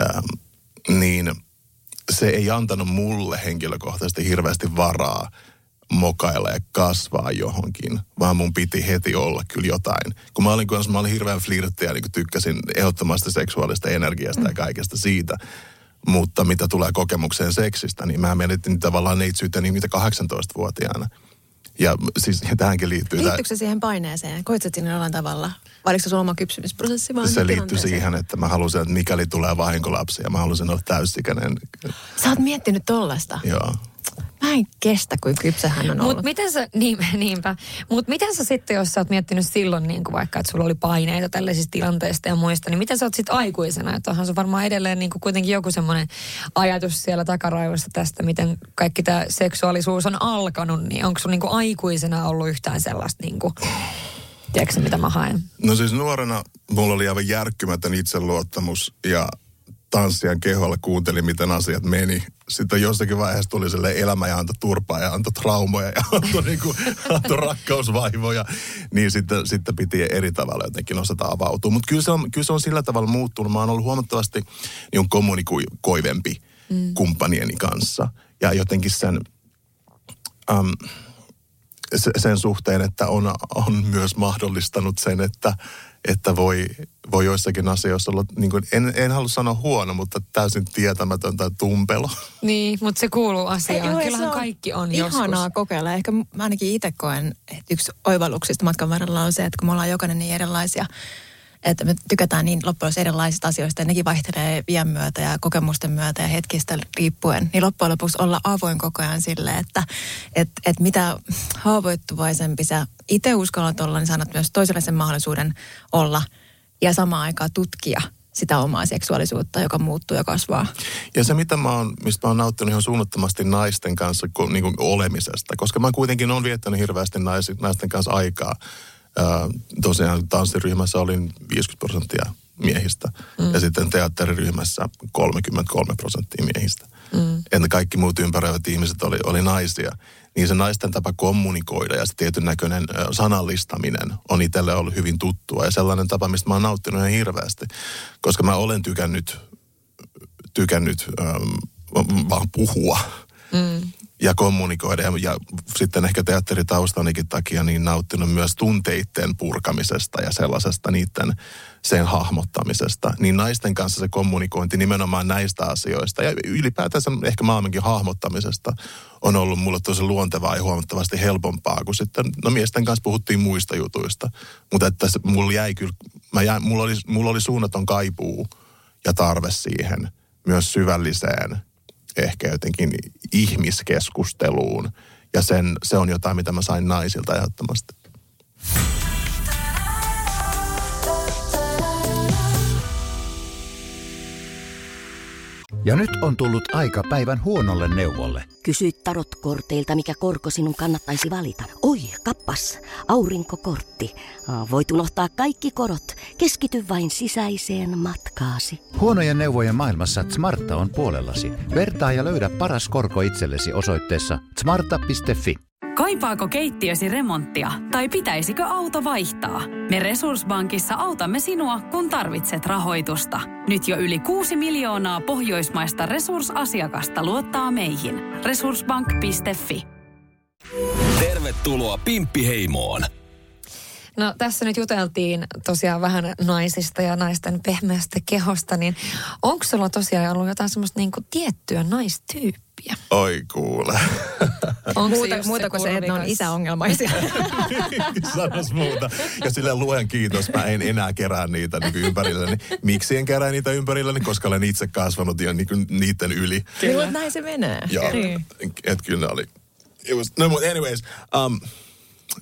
Ähm, niin se ei antanut mulle henkilökohtaisesti hirveästi varaa mokailla ja kasvaa johonkin, vaan mun piti heti olla kyllä jotain. Kun mä olin, kun mä olin hirveän flirtti ja niin tykkäsin ehdottomasti seksuaalista energiasta mm. ja kaikesta siitä, mutta mitä tulee kokemukseen seksistä, niin mä menetin tavallaan neitsyyteni mitä 18-vuotiaana. Ja siis ja tähänkin liittyy... Liittyykö se siihen paineeseen? Koit sä sinne jollain tavalla? Vai oliko se sun oma kypsymisprosessi vaan? Se liittyy siihen, että mä halusin, että mikäli tulee vahinkolapsi ja mä halusin olla täysikäinen. Sä oot miettinyt tollasta? Joo. Mä en kestä, kuin kypsä hän on ollut. Mut miten sä, niin, niinpä. Mut miten sä sitten, jos sä oot miettinyt silloin niin kuin vaikka, että sulla oli paineita tällaisista tilanteista ja muista, niin miten sä oot sitten aikuisena? Että onhan se varmaan edelleen niin kuin kuitenkin joku semmoinen ajatus siellä takaraivossa tästä, miten kaikki tämä seksuaalisuus on alkanut, niin onko sun niin kuin aikuisena ollut yhtään sellaista niin kuin, tiedätkö mitä mä haen? No siis nuorena mulla oli aivan järkkymätön itseluottamus ja tanssijan keholla kuuntelin, miten asiat meni. Sitten jossakin vaiheessa tuli sille elämä ja antoi turpaa ja antoi traumoja ja *laughs* antoi, niin kuin, antoi rakkausvaivoja. Niin sitten, sitten piti eri tavalla jotenkin osata avautua. Mutta kyllä, se on, kyllä se on sillä tavalla muuttunut. Mä oon ollut huomattavasti niin kommunikoivempi mm. kumppanieni kanssa. Ja jotenkin sen... Um, sen suhteen, että on, on myös mahdollistanut sen, että, että voi, voi joissakin asioissa olla, niin kuin, en, en halua sanoa huono, mutta täysin tietämätön tai tumpelo. Niin, mutta se kuuluu asiaan. Ei, Kyllähän on kaikki on ihanaa joskus. kokeilla. Ehkä mä ainakin itse koen, että yksi oivalluksista matkan varrella on se, että kun me ollaan jokainen niin erilaisia, että me tykätään niin loppujen erilaisista asioista ja nekin vaihtelee iän myötä ja kokemusten myötä ja hetkistä riippuen, niin loppujen lopuksi olla avoin koko ajan sille, että et, et mitä haavoittuvaisempi sä itse uskallat olla, niin saanat myös toiselle sen mahdollisuuden olla ja samaan aikaan tutkia sitä omaa seksuaalisuutta, joka muuttuu ja kasvaa. Ja se, mitä mä oon, mistä mä oon nauttinut ihan suunnattomasti naisten kanssa niin kuin olemisesta, koska mä kuitenkin on viettänyt hirveästi naisten kanssa aikaa tosiaan tanssiryhmässä olin 50 prosenttia miehistä mm. ja sitten teatteriryhmässä 33 prosenttia miehistä. Mm. Entä kaikki muut ympäröivät ihmiset oli, oli naisia. Niin se naisten tapa kommunikoida ja se tietyn näköinen sanallistaminen on itselle ollut hyvin tuttua ja sellainen tapa, mistä mä oon nauttinut ihan hirveästi. Koska mä olen tykännyt, tykännyt ähm, vaan puhua. Mm ja kommunikoida. Ja, ja sitten ehkä teatteritaustanikin takia niin nauttinut myös tunteitten purkamisesta ja sellaisesta niiden sen hahmottamisesta. Niin naisten kanssa se kommunikointi nimenomaan näistä asioista ja ylipäätänsä ehkä maailmankin hahmottamisesta on ollut mulle tosi luontevaa ja huomattavasti helpompaa, kun sitten, no miesten kanssa puhuttiin muista jutuista. Mutta että se, mulla jäi kyllä, mä jäi, mulla, oli, mulla oli suunnaton kaipuu ja tarve siihen myös syvälliseen ehkä jotenkin ihmiskeskusteluun. Ja sen, se on jotain, mitä mä sain naisilta ehdottomasti. Ja nyt on tullut aika päivän huonolle neuvolle. Kysy tarotkorteilta, mikä korko sinun kannattaisi valita. Oi, kappas, aurinkokortti. Voit unohtaa kaikki korot. Keskity vain sisäiseen matkaasi. Huonojen neuvojen maailmassa Smarta on puolellasi. Vertaa ja löydä paras korko itsellesi osoitteessa smarta.fi. Kaipaako keittiösi remonttia tai pitäisikö auto vaihtaa? Me Resurssbankissa autamme sinua, kun tarvitset rahoitusta. Nyt jo yli 6 miljoonaa pohjoismaista resursasiakasta luottaa meihin. Resurssbank.fi Tervetuloa Pimppiheimoon. No tässä nyt juteltiin tosiaan vähän naisista ja naisten pehmeästä kehosta, niin onko sulla tosiaan ollut jotain semmoista niinku tiettyä naistyyppiä? Oi kuule. Onko Muuta, muuta kuin se, että ne on isäongelmaisia. *laughs* Sanos muuta. Ja sille luen kiitos, mä en enää kerää niitä niin ympärilläni. Miksi en kerää niitä ympärilläni? Koska olen itse kasvanut jo niin kuin niiden yli. Kyllä. Näin se menee. Joo, Niin. et kyllä ne oli. It was, no, anyways, um,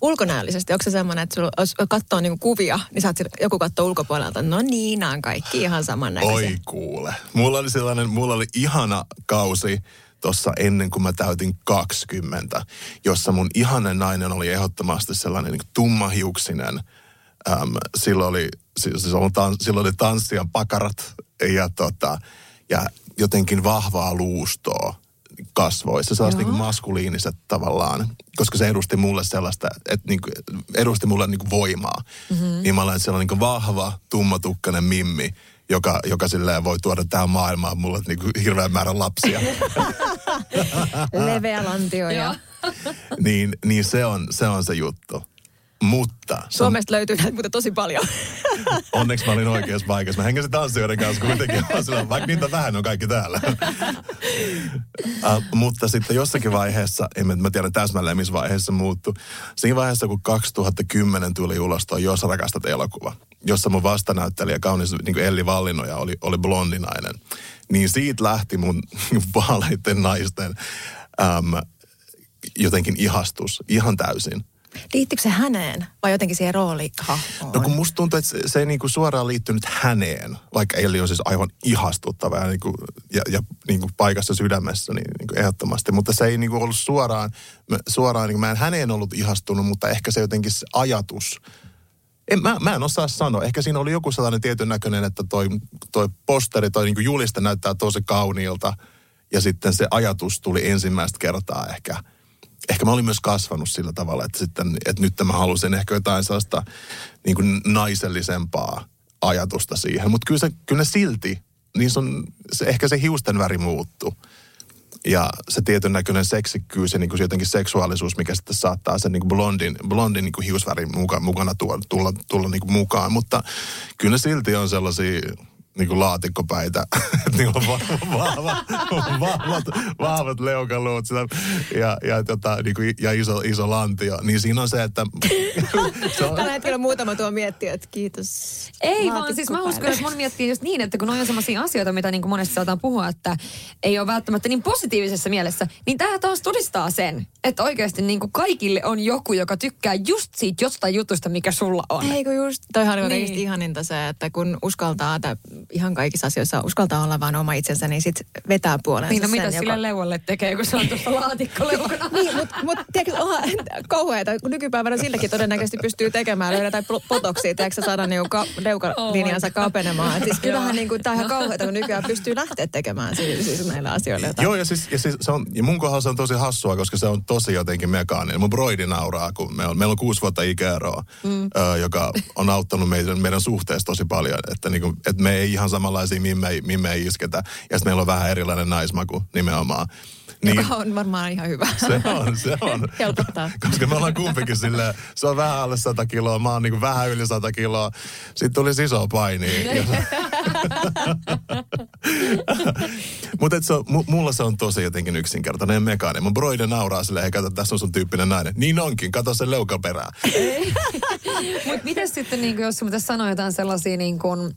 Ulkonäöllisesti, onko se semmoinen, että sulla, jos katsoo niinku kuvia, niin saat joku katsoo ulkopuolelta, no niin, nämä on kaikki ihan samannäköisiä. Oi kuule. Mulla oli sellainen, mulla oli ihana kausi tuossa ennen kuin mä täytin 20, jossa mun ihanen nainen oli ehdottomasti sellainen niin tummahiuksinen. Äm, silloin, oli, siis siis oli tan, silloin oli tanssijan pakarat ja, tota, ja jotenkin vahvaa luustoa kasvoissa, sellaiset niin maskuliiniset tavallaan, koska se edusti mulle sellaista, että niin kuin, edusti mulle niin kuin voimaa. Mm-hmm. Niin mä olen sellainen niin kuin vahva, tummatukkainen mimmi, joka, joka silleen voi tuoda tähän maailmaan mulle niin kuin hirveän määrän lapsia. *laughs* Leveä lantio ja niin, niin se, on, se on se juttu. Mutta Suomesta löytyy näitä muuten tosi paljon. *laughs* onneksi mä olin oikeassa paikassa. Mä hengasin tanssijoiden kanssa kuitenkin. Silloin, vaikka niitä vähän on kaikki täällä. uh, *laughs* mutta sitten jossakin vaiheessa, en mä, tiedä täsmälleen missä vaiheessa muuttui. Siinä vaiheessa, kun 2010 tuli ulos toi Jos rakastat elokuva, jossa mun vastanäyttelijä, kaunis niin kuin Elli Vallinoja, oli, oli blondinainen. Niin siitä lähti mun *laughs* vaaleiden naisten äm, jotenkin ihastus ihan täysin. Liittyykö se häneen vai jotenkin siihen roolihahmoon? No kun musta tuntuu, että se, se ei niinku suoraan liittynyt häneen, vaikka Elli on siis aivan ihastuttava ja, niinku, ja, ja niinku paikassa sydämessä niin niinku ehdottomasti. Mutta se ei niinku ollut suoraan, suoraan niinku, mä en häneen ollut ihastunut, mutta ehkä se jotenkin se ajatus, en, mä, mä en osaa sanoa. Ehkä siinä oli joku sellainen tietyn näköinen, että toi, toi posteri, toi niinku juliste näyttää tosi kauniilta. Ja sitten se ajatus tuli ensimmäistä kertaa ehkä. Ehkä mä olin myös kasvanut sillä tavalla, että, sitten, että nyt mä halusin ehkä jotain sellaista niin kuin naisellisempaa ajatusta siihen. Mutta kyllä, se, kyllä ne silti, niin se on, se, ehkä se hiusten väri muuttuu. Ja se tietyn näköinen seksikkyys ja niin kuin se jotenkin seksuaalisuus, mikä sitten saattaa sen niin kuin blondin, blondin niin kuin hiusvärin muka, mukana tulla, tulla niin kuin mukaan. Mutta kyllä silti on sellaisia niin kuin laatikkopäitä. *laughs* Niillä on va- vahvat, *laughs* vahvat, vahvat leukaluut sitä, ja, ja, tota, niin kuin, ja iso, iso lantio. Niin siinä on se, että *laughs* se on, Tällä hetkellä muutama tuo miettii, että kiitos. Ei vaan, siis mä uskon, että moni miettii just niin, että kun on sellaisia asioita, mitä niin kuin monesti saataan puhua, että ei ole välttämättä niin positiivisessa mielessä, niin tämä taas todistaa sen, että oikeasti niin kuin kaikille on joku, joka tykkää just siitä jostain jutusta, mikä sulla on. Ei kun just, toihan Niin. niin. ihaninta se, että kun uskaltaa, että ihan kaikissa asioissa uskaltaa olla vaan oma itsensä, niin sit vetää puoleensa Niin, no sen, mitä sille leualle tekee, kun se on tuossa laatikkoleukana? *laughs* Niin, mutta mut, tiedätkö, onhan kauheata, kun nykypäivänä silläkin todennäköisesti pystyy tekemään, löydä pl- potoksia, tiedätkö, saada niinku ka- leukalinjansa Oh kapenemaan. Et siis kyllähän niinku, tää on ihan kauheata, kun nykyään pystyy lähteä tekemään siis, siis näillä asioilla jotain. Joo, ja, siis, ja, siis se on, ja mun kohdalla se on tosi hassua, koska se on tosi jotenkin mekaaninen. Mun broidi nauraa, kun me on, meillä on kuusi vuotta ikäeroa, mm. ö, joka on auttanut meidän, meidän suhteessa tosi paljon. Että, niinku, että me ei ihan samanlaisia mimmei, mimmei isketä. Ja sitten meillä on vähän erilainen naismaku nimenomaan. Niin, Joka on varmaan ihan hyvä. se on, se *laughs* on. Helpottaa. Koska me ollaan kumpikin silleen, se on vähän alle 100 kiloa, mä oon niin vähän yli 100 kiloa. Sitten tuli iso paini. *laughs* Mutta se on, mu- mulla se on tosi jotenkin yksinkertainen ja mekaaninen. Mun broide nauraa silleen, hei kato, tässä on sun tyyppinen nainen. Niin onkin, kato sen leukaperää. *laughs* Mutta miten sitten, niin jos pitäisi sanoa jotain sellaisia niin kuin,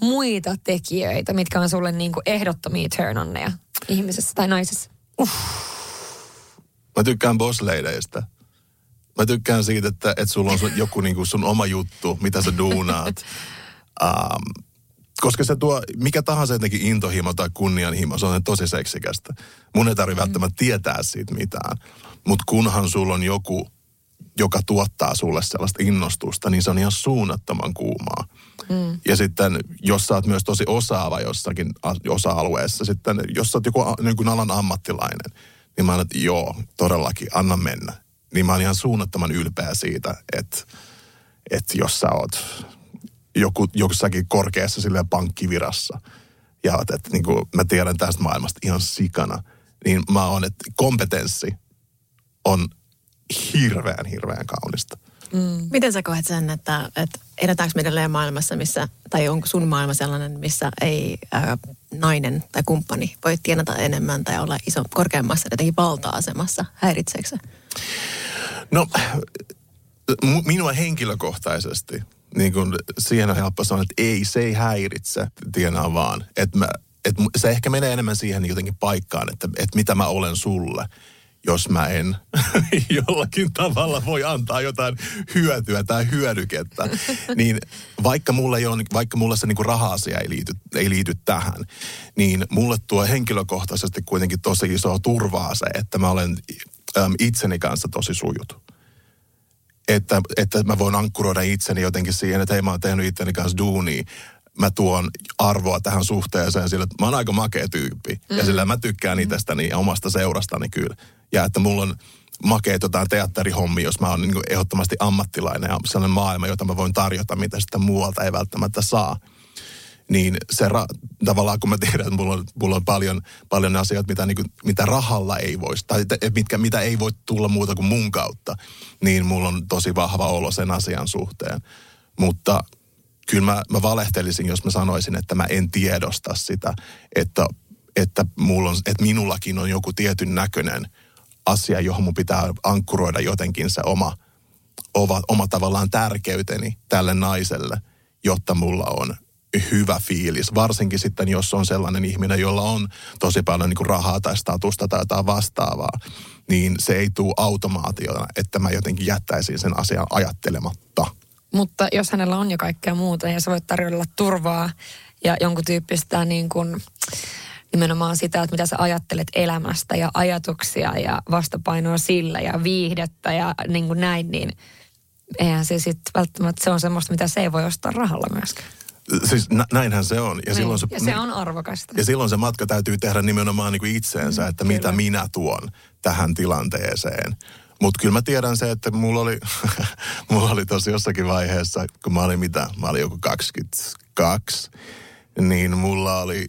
muita tekijöitä, mitkä on sulle niin kuin, ehdottomia turn onneja ihmisessä tai naisessa? Mä tykkään bossleideistä. Mä tykkään siitä, että, että sulla on sun, joku niin kuin sun oma juttu, mitä sä duunaat. Um, *laughs* koska se tuo, mikä tahansa jotenkin intohimo tai kunnianhimo, se on tosi seksikästä. Mun ei tarvitse välttämättä tietää siitä mitään. Mutta kunhan sulla on joku, joka tuottaa sulle sellaista innostusta, niin se on ihan suunnattoman kuumaa. Mm. Ja sitten, jos sä oot myös tosi osaava jossakin osa-alueessa, sitten jos sä oot joku niin kuin alan ammattilainen, niin mä oon, että joo, todellakin, anna mennä. Niin mä oon ihan suunnattoman ylpeä siitä, että, että jos sä oot joku, jossakin korkeassa silleen pankkivirassa, ja oot, että niin kuin mä tiedän tästä maailmasta ihan sikana, niin mä oon, että kompetenssi on hirveän, hirveän kaunista. Miten sä koet sen, että, että eletäänkö me edelleen maailmassa, missä, tai onko sun maailma sellainen, missä ei ää, nainen tai kumppani voi tienata enemmän tai olla iso, korkeammassa jotenkin valta-asemassa? Häiritseekö se? No, minua henkilökohtaisesti, niin kun siihen on helppo sanoa, että ei, se ei häiritse, tienaa vaan. Että mä, et se ehkä menee enemmän siihen jotenkin paikkaan, että, että mitä mä olen sulle, jos mä en *laughs* jollakin tavalla voi antaa jotain hyötyä tai hyödykettä. *laughs* Niin vaikka mulla, ei ole, vaikka mulla se niinku raha-asia ei liity, ei liity tähän, niin mulle tuo henkilökohtaisesti kuitenkin tosi isoa turvaa se, että mä olen äm, itseni kanssa tosi sujut että, että mä voin ankkuroida itseni jotenkin siihen, että hei mä oon tehnyt itteni kanssa duunia. Mä tuon arvoa tähän suhteeseen sillä, että mä oon aika makea tyyppi. Mm. Ja sillä mä tykkään itsestäni ja omasta seurastani kyllä. Ja että mulla on makeet jotain teatterihommia, jos mä oon niin ehdottomasti ammattilainen ja sellainen maailma, jota mä voin tarjota, mitä sitä muualta ei välttämättä saa niin se ra- tavallaan kun mä tiedän, että mulla on, mulla on paljon, paljon asioita, mitä, niin kuin, mitä rahalla ei voisi, tai mitkä, mitä ei voi tulla muuta kuin mun kautta, niin mulla on tosi vahva olo sen asian suhteen. Mutta kyllä mä, mä valehtelisin, jos mä sanoisin, että mä en tiedosta sitä, että, että, mulla on, että minullakin on joku tietyn näköinen asia, johon mun pitää ankkuroida jotenkin se oma, oma, oma tavallaan tärkeyteni tälle naiselle, jotta mulla on hyvä fiilis. Varsinkin sitten, jos on sellainen ihminen, jolla on tosi paljon niin rahaa tai statusta tai jotain vastaavaa, niin se ei tule automaationa, että mä jotenkin jättäisin sen asian ajattelematta. Mutta jos hänellä on jo kaikkea muuta ja sä voit tarjolla turvaa ja jonkun tyyppistä niin kuin, nimenomaan sitä, että mitä sä ajattelet elämästä ja ajatuksia ja vastapainoa sillä ja viihdettä ja niin kuin näin, niin eihän se sitten välttämättä se on semmoista, mitä se ei voi ostaa rahalla myöskään. Siis nä- näinhän se on. Ja, silloin se, ja se on arvokasta. ja silloin se matka täytyy tehdä nimenomaan niin kuin itseensä, että mitä kyllä. minä tuon tähän tilanteeseen. Mutta kyllä mä tiedän se, että mulla oli, *laughs* mulla oli tosi jossakin vaiheessa, kun mä olin mitä, mä olin joku 22, niin mulla oli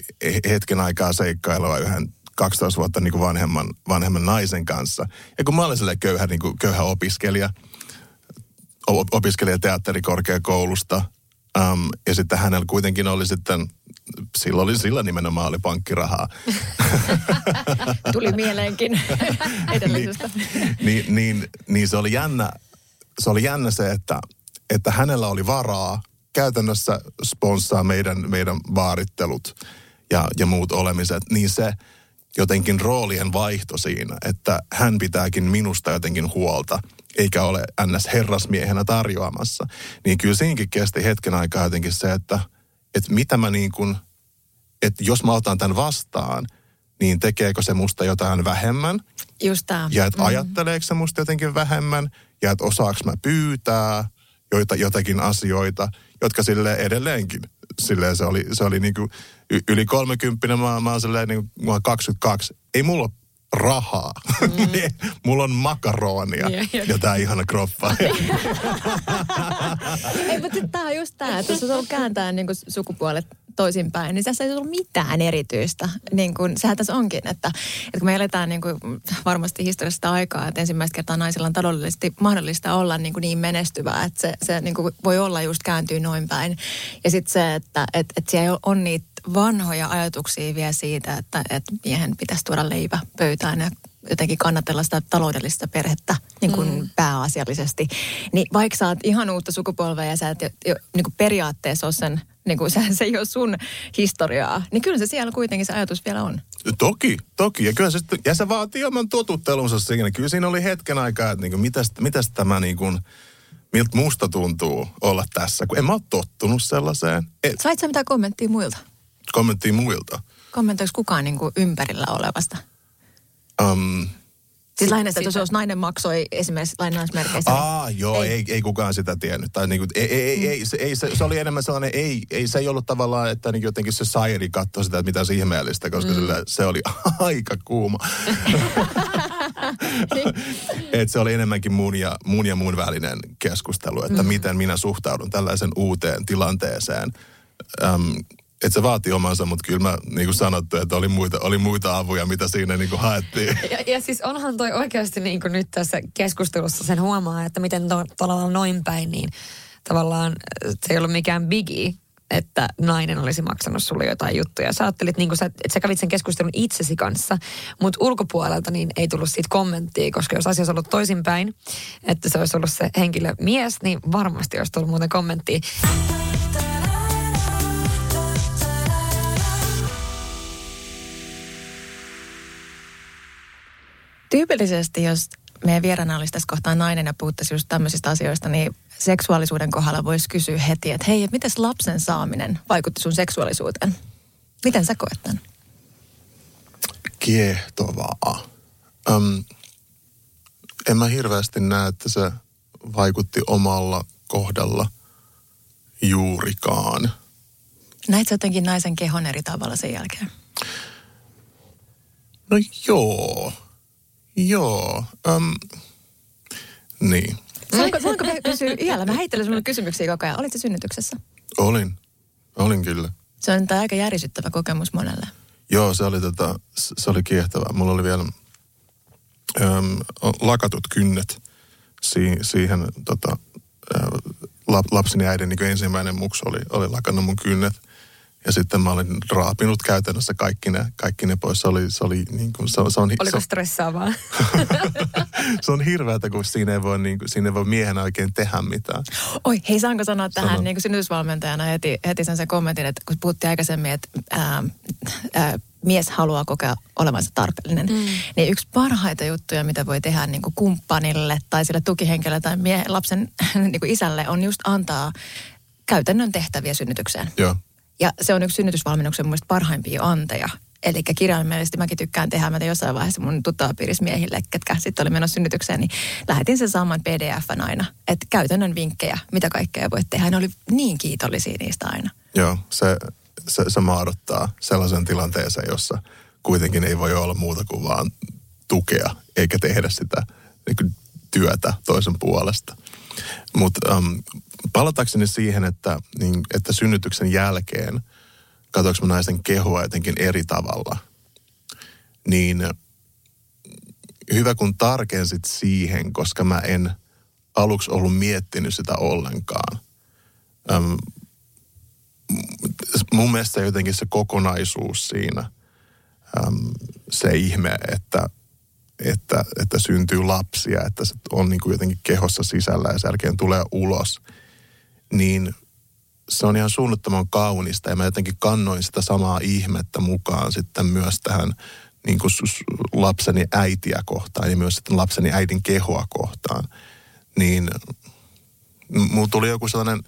hetken aikaa seikkailua yhden 12 vuotta niin kuin vanhemman, vanhemman naisen kanssa. Ja kun mä olin sellainen köyhä, niin kuin, köyhä opiskelija, opiskelija teatterikorkeakoulusta, um, ja sitten hänellä kuitenkin oli sitten, silloin oli, sillä nimenomaan oli pankkirahaa. *laughs* Tuli mieleenkin edellisestä. niin, niin, niin se oli jännä, se oli jännä se, että, että hänellä oli varaa käytännössä sponssaa meidän, meidän vaarittelut ja, ja muut olemiset, niin se jotenkin roolien vaihto siinä, että hän pitääkin minusta jotenkin huolta, eikä ole ns. herrasmiehenä tarjoamassa. Niin kyllä siinäkin kesti hetken aikaa jotenkin se, että, että mitä mä niin kuin, että jos mä otan tämän vastaan, niin tekeekö se musta jotain vähemmän – Just tämä. ja että mm. ajatteleeko se musta jotenkin vähemmän, ja että osaaks mä pyytää joita, jotakin asioita, jotka sille edelleenkin, silleen se oli, se oli niinku y- yli 30, mä, mä oon silleen niinku, mä oon 22, ei mulla ole rahaa. Mm. *laughs* mulla on makaronia Joo, joo. ja tää ihana kroppa. *laughs* Ei, mutta tämä on just tämä, että jos ollut kääntää niin sukupuolet toisinpäin, niin tässä ei ollut mitään erityistä. Niin kuin, sehän tässä onkin, että, että kun me eletään niin kuin varmasti historiasta aikaa, että ensimmäistä kertaa naisilla on taloudellisesti mahdollista olla niin, kuin niin menestyvää, että se, se niin kuin voi olla just kääntyy noin päin. Ja sitten se, että että että siellä on niitä vanhoja ajatuksia vielä siitä, että, että miehen pitäisi tuoda leipä pöytään ja jotenkin kannatella sitä taloudellista perhettä niin kuin mm. pääasiallisesti. Niin vaikka sä oot ihan uutta sukupolvea ja sä et jo, jo, niin kuin periaatteessa ole sen, niin kuin se, se ei ole sun historiaa, niin kyllä se siellä kuitenkin se ajatus vielä on. Toki, toki. Ja kyllä se, ja se vaatii oman totuttelunsa siinä. Kyllä siinä oli hetken aikaa, että niin kuin, mitäs, mitäs tämä niin kuin, miltä musta tuntuu olla tässä, kun en mä ole tottunut sellaiseen. Et, Sait sä mitään kommenttia muilta? kommenttia muilta. Kommentoiko kukaan niin kuin ympärillä olevasta? Um, Siis lähinnä, että jos nainen maksoi esimerkiksi lainausmerkeissä. niin- Aa, joo, ei. Ei, ei kukaan sitä tiennyt. Tai niinku, ei, ei, ei, ei, se, ei se, se, oli enemmän sellainen, ei, ei, se ei ollut tavallaan, että niinku jotenkin society katsoi sitä, että mitä se ihmeellistä, koska mm. sillä, se oli *laughs* aika kuuma. *laughs* Et se oli enemmänkin mun ja, mun ja mun välinen keskustelu, että mm. miten minä suhtaudun tällaisen uuteen tilanteeseen. Öm, että se vaati omansa, mutta kyllä mä niin kuin sanottu, että oli muita, oli muita avuja, mitä siinä niin kuin haettiin. *laughs* Ja, ja siis onhan toi oikeasti niin kuin nyt tässä keskustelussa sen huomaa, että miten tavallaan noin päin, niin tavallaan se ei ollut mikään bigi, että nainen olisi maksanut sulle jotain juttuja. Sä ajattelit, niin sä, että sä kävit sen keskustelun itsesi kanssa, mutta ulkopuolelta niin ei tullut siitä kommenttia, koska jos asia olisi ollut toisinpäin, että se olisi ollut se henkilö mies, niin varmasti olisi tullut muuten kommenttia. Tyypillisesti, jos meidän vieraana olisi tässä kohtaa nainen ja puhuttaisiin just tämmöisistä asioista, niin seksuaalisuuden kohdalla voisi kysyä heti, että hei, miten lapsen saaminen vaikutti sun seksuaalisuuteen? Miten sä koet tämän? Kiehtovaa. Öm, en mä hirveästi näe, että se vaikutti omalla kohdalla juurikaan. Näit sä jotenkin naisen kehon eri tavalla sen jälkeen? No joo. Joo. Um, niin. Saanko, saanko kysyä iällä? Mä heittelen sinulle kysymyksiä koko ajan. Olitko synnytyksessä? Olin. Olin kyllä. Se on tämä aika järisyttävä kokemus monelle. Joo, se oli, tota, se oli kiehtovaa. Mulla oli vielä äm, lakatut kynnet si, siihen tota, ä, lapseni äidin niin ensimmäinen muksu oli, oli lakannut mun kynnet – ja sitten mä olin raapinut käytännössä kaikki ne, kaikki ne pois. Se oli, se oli niin kuin, se, se on, Oliko se, stressaavaa? *laughs* se on hirveätä, kun siinä ei voi, niin kuin, siinä ei voi miehenä oikein tehdä mitään. Oi, hei saanko sanoa tähän Sanon. niin kuin synnytysvalmentajana heti, heti sen, sen kommentin, että kun puhuttiin aikaisemmin, että ää, ää, mies haluaa kokea olevansa tarpeellinen, mm. niin yksi parhaita juttuja, mitä voi tehdä niin kuin kumppanille tai sille tukihenkilölle tai mie, lapsen *laughs* niin kuin isälle, on just antaa käytännön tehtäviä synnytykseen. Joo. Ja se on yksi synnytysvalmennuksen mun parhaimpia anteja. Eli kirjaimellisesti mäkin tykkään tehdä, mä jossain vaiheessa mun tuttavapiirismiehille, ketkä sitten oli menossa synnytykseen, niin lähetin sen saman pdf aina. Että käytännön vinkkejä, mitä kaikkea voit tehdä. Ne oli niin kiitollisia niistä aina. Joo, se, se, se maadottaa sellaisen tilanteeseen, jossa kuitenkin ei voi olla muuta kuin vaan tukea, eikä tehdä sitä niin kuin työtä toisen puolesta. Mutta um, palatakseni siihen, että, niin, että synnytyksen jälkeen katsoinko mä naisen kehoa jotenkin eri tavalla, niin hyvä kun tarkensit siihen, koska mä en aluksi ollut miettinyt sitä ollenkaan. Um, mun mielestä jotenkin se kokonaisuus siinä, se ihme, että että, että syntyy lapsia, että se on niin kuin jotenkin kehossa sisällä ja sen tulee ulos, niin se on ihan suunnattoman kaunista ja mä jotenkin kannoin sitä samaa ihmettä mukaan sitten myös tähän niin kuin lapseni äitiä kohtaan ja myös sitten lapseni äidin kehoa kohtaan. Niin mulla tuli joku sellainen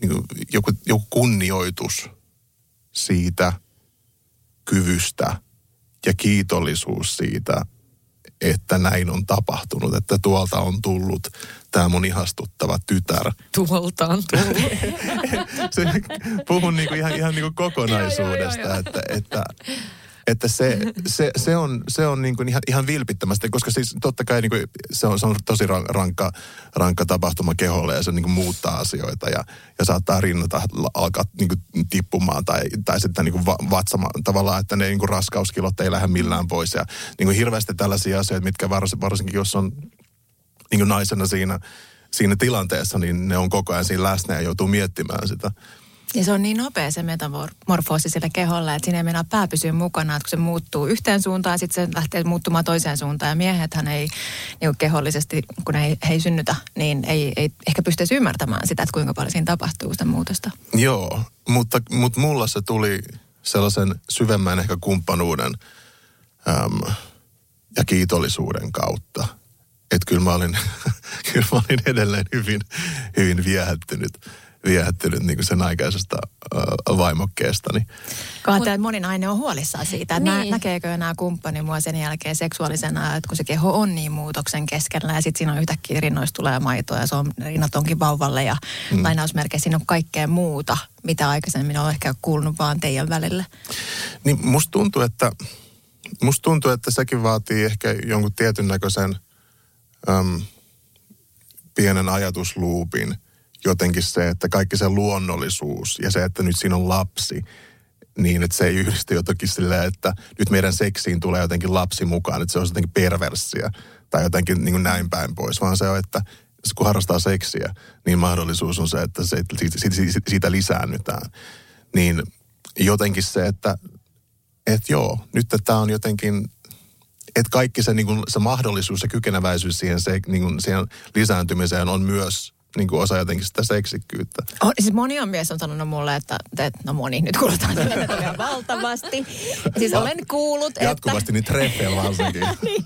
niin kuin joku, joku kunnioitus siitä kyvystä ja kiitollisuus siitä, että näin on tapahtunut, että tuolta on tullut tämä mun ihastuttava tytär. Tuolta on tullut. *laughs* Se, puhun niinku ihan, ihan niinku kokonaisuudesta, että, että, että se, se, se on, se on niin kuin ihan, ihan vilpittömästi, koska siis totta kai niin kuin se, on, se on tosi rankka, rankka tapahtuma keholle ja se niin kuin muuttaa asioita ja, ja saattaa rinnata alkaa niin kuin tippumaan tai, tai sitten niin kuin vatsama, tavallaan, että ne niin kuin raskauskilot ei lähde millään pois ja niin kuin hirveästi tällaisia asioita, mitkä varsinkin jos on niin kuin naisena siinä, siinä tilanteessa, niin ne on koko ajan siinä läsnä ja joutuu miettimään sitä. Ja se on niin nopea se metamorfoosi sillä keholla, että siinä ei mennä pää pysyä mukana, että kun se muuttuu yhteen suuntaan sitten se lähtee muuttumaan toiseen suuntaan. Ja miehethän ei niin kehollisesti, kun he, he ei synnytä, niin ei, ei ehkä pystyisi ymmärtämään sitä, että kuinka paljon siinä tapahtuu sitä muutosta. Joo, mutta, mutta mulla se tuli sellaisen syvemmän ehkä kumppanuuden äm, ja kiitollisuuden kautta. Että kyllä *laughs* kyllä mä olin edelleen hyvin, hyvin viehättynyt viehättynyt niin sen aikaisesta äh, vaimokkeestani. Kohta, että moni nainen on huolissaan siitä, että niin. näkeekö enää kumppani mua sen jälkeen seksuaalisena, että kun se keho on niin muutoksen keskellä ja sitten siinä on yhtäkkiä rinnoista tulee maitoa ja se on, rinnat onkin vauvalle ja mm. lainausmerkeissä siinä on kaikkea muuta, mitä aikaisemmin on ehkä kuulunut vaan teidän välillä. Niin musta tuntuu, että, musta tuntuu, että sekin vaatii ehkä jonkun tietyn näköisen äm, pienen ajatusluupin – jotenkin se, että kaikki se luonnollisuus ja se, että nyt siinä on lapsi, niin että se ei yhdisty jotenkin silleen, että nyt meidän seksiin tulee jotenkin lapsi mukaan, että se on jotenkin perverssiä tai jotenkin niin kuin näin päin pois, vaan se on, että kun harrastaa seksiä, niin mahdollisuus on se, että se, siitä, siitä, lisäännytään. Niin jotenkin se, että et joo, nyt tämä on jotenkin, että kaikki se, niin kuin, se mahdollisuus ja kykeneväisyys siihen, se, niin kuin, siihen lisääntymiseen on myös niin kuin osa jotenkin sitä seksikkyyttä. Oh, siis moni on mies on sanonut mulle, että, että no moni, nyt kuulutaan tätä *laughs* valtavasti. Siis olen kuullut, että... Jatkuvasti niin treffeillä varsinkin. *laughs* niin,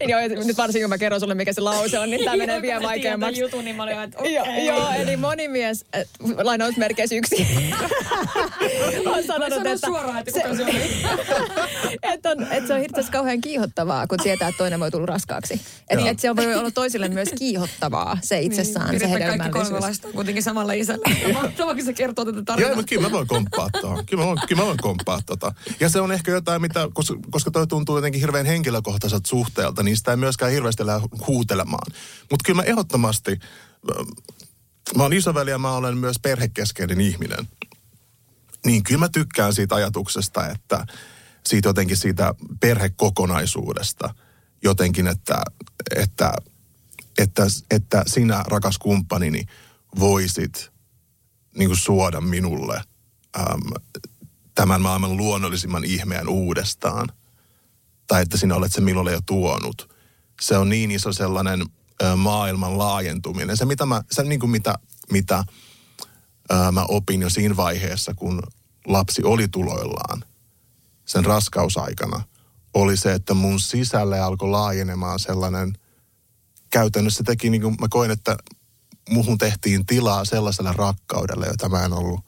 niin joo, nyt varsinkin kun mä kerron sulle, mikä se lause on, niin tämä menee vielä vaikeammaksi. jutun, niin mä olin, että okay. joo, joo, eli moni mies, äh, lainausmerkeissä yksi, *laughs* on sanonut, että... suoraan, että kuka se oli. että, on, että se on hirveästi kauhean kiihottavaa, kun tietää, että toinen voi tulla raskaaksi. Eli että se voi olla toisille myös kiihottavaa, se itsessään, niin, se kaikki kolme lasta on kuitenkin samalla isällä. *laughs* Mahtavaa, kun se kertoo tätä tarinaa. Joo, mutta kyllä mä voin komppaa tuohon. Kyllä mä voin, kyllä mä voin komppaa tota. Ja se on ehkä jotain, mitä, koska, koska toi tuntuu jotenkin hirveän henkilökohtaiselta suhteelta, niin sitä ei myöskään hirveästi lähde huutelemaan. Mutta kyllä mä ehdottomasti, mä oon isoveli ja mä olen myös perhekeskeinen ihminen. Niin kyllä mä tykkään siitä ajatuksesta, että siitä jotenkin siitä perhekokonaisuudesta jotenkin, että, että että, että sinä, rakas kumppanini, voisit niin kuin suoda minulle äm, tämän maailman luonnollisimman ihmeen uudestaan. Tai että sinä olet se minulle jo tuonut. Se on niin iso sellainen ä, maailman laajentuminen. Se, mitä mä, se niin kuin mitä, mitä ä, mä opin jo siinä vaiheessa, kun lapsi oli tuloillaan sen raskausaikana, oli se, että mun sisälle alkoi laajenemaan sellainen – käytännössä teki, niin kuin mä koin, että muhun tehtiin tilaa sellaiselle rakkaudelle, jota mä en ollut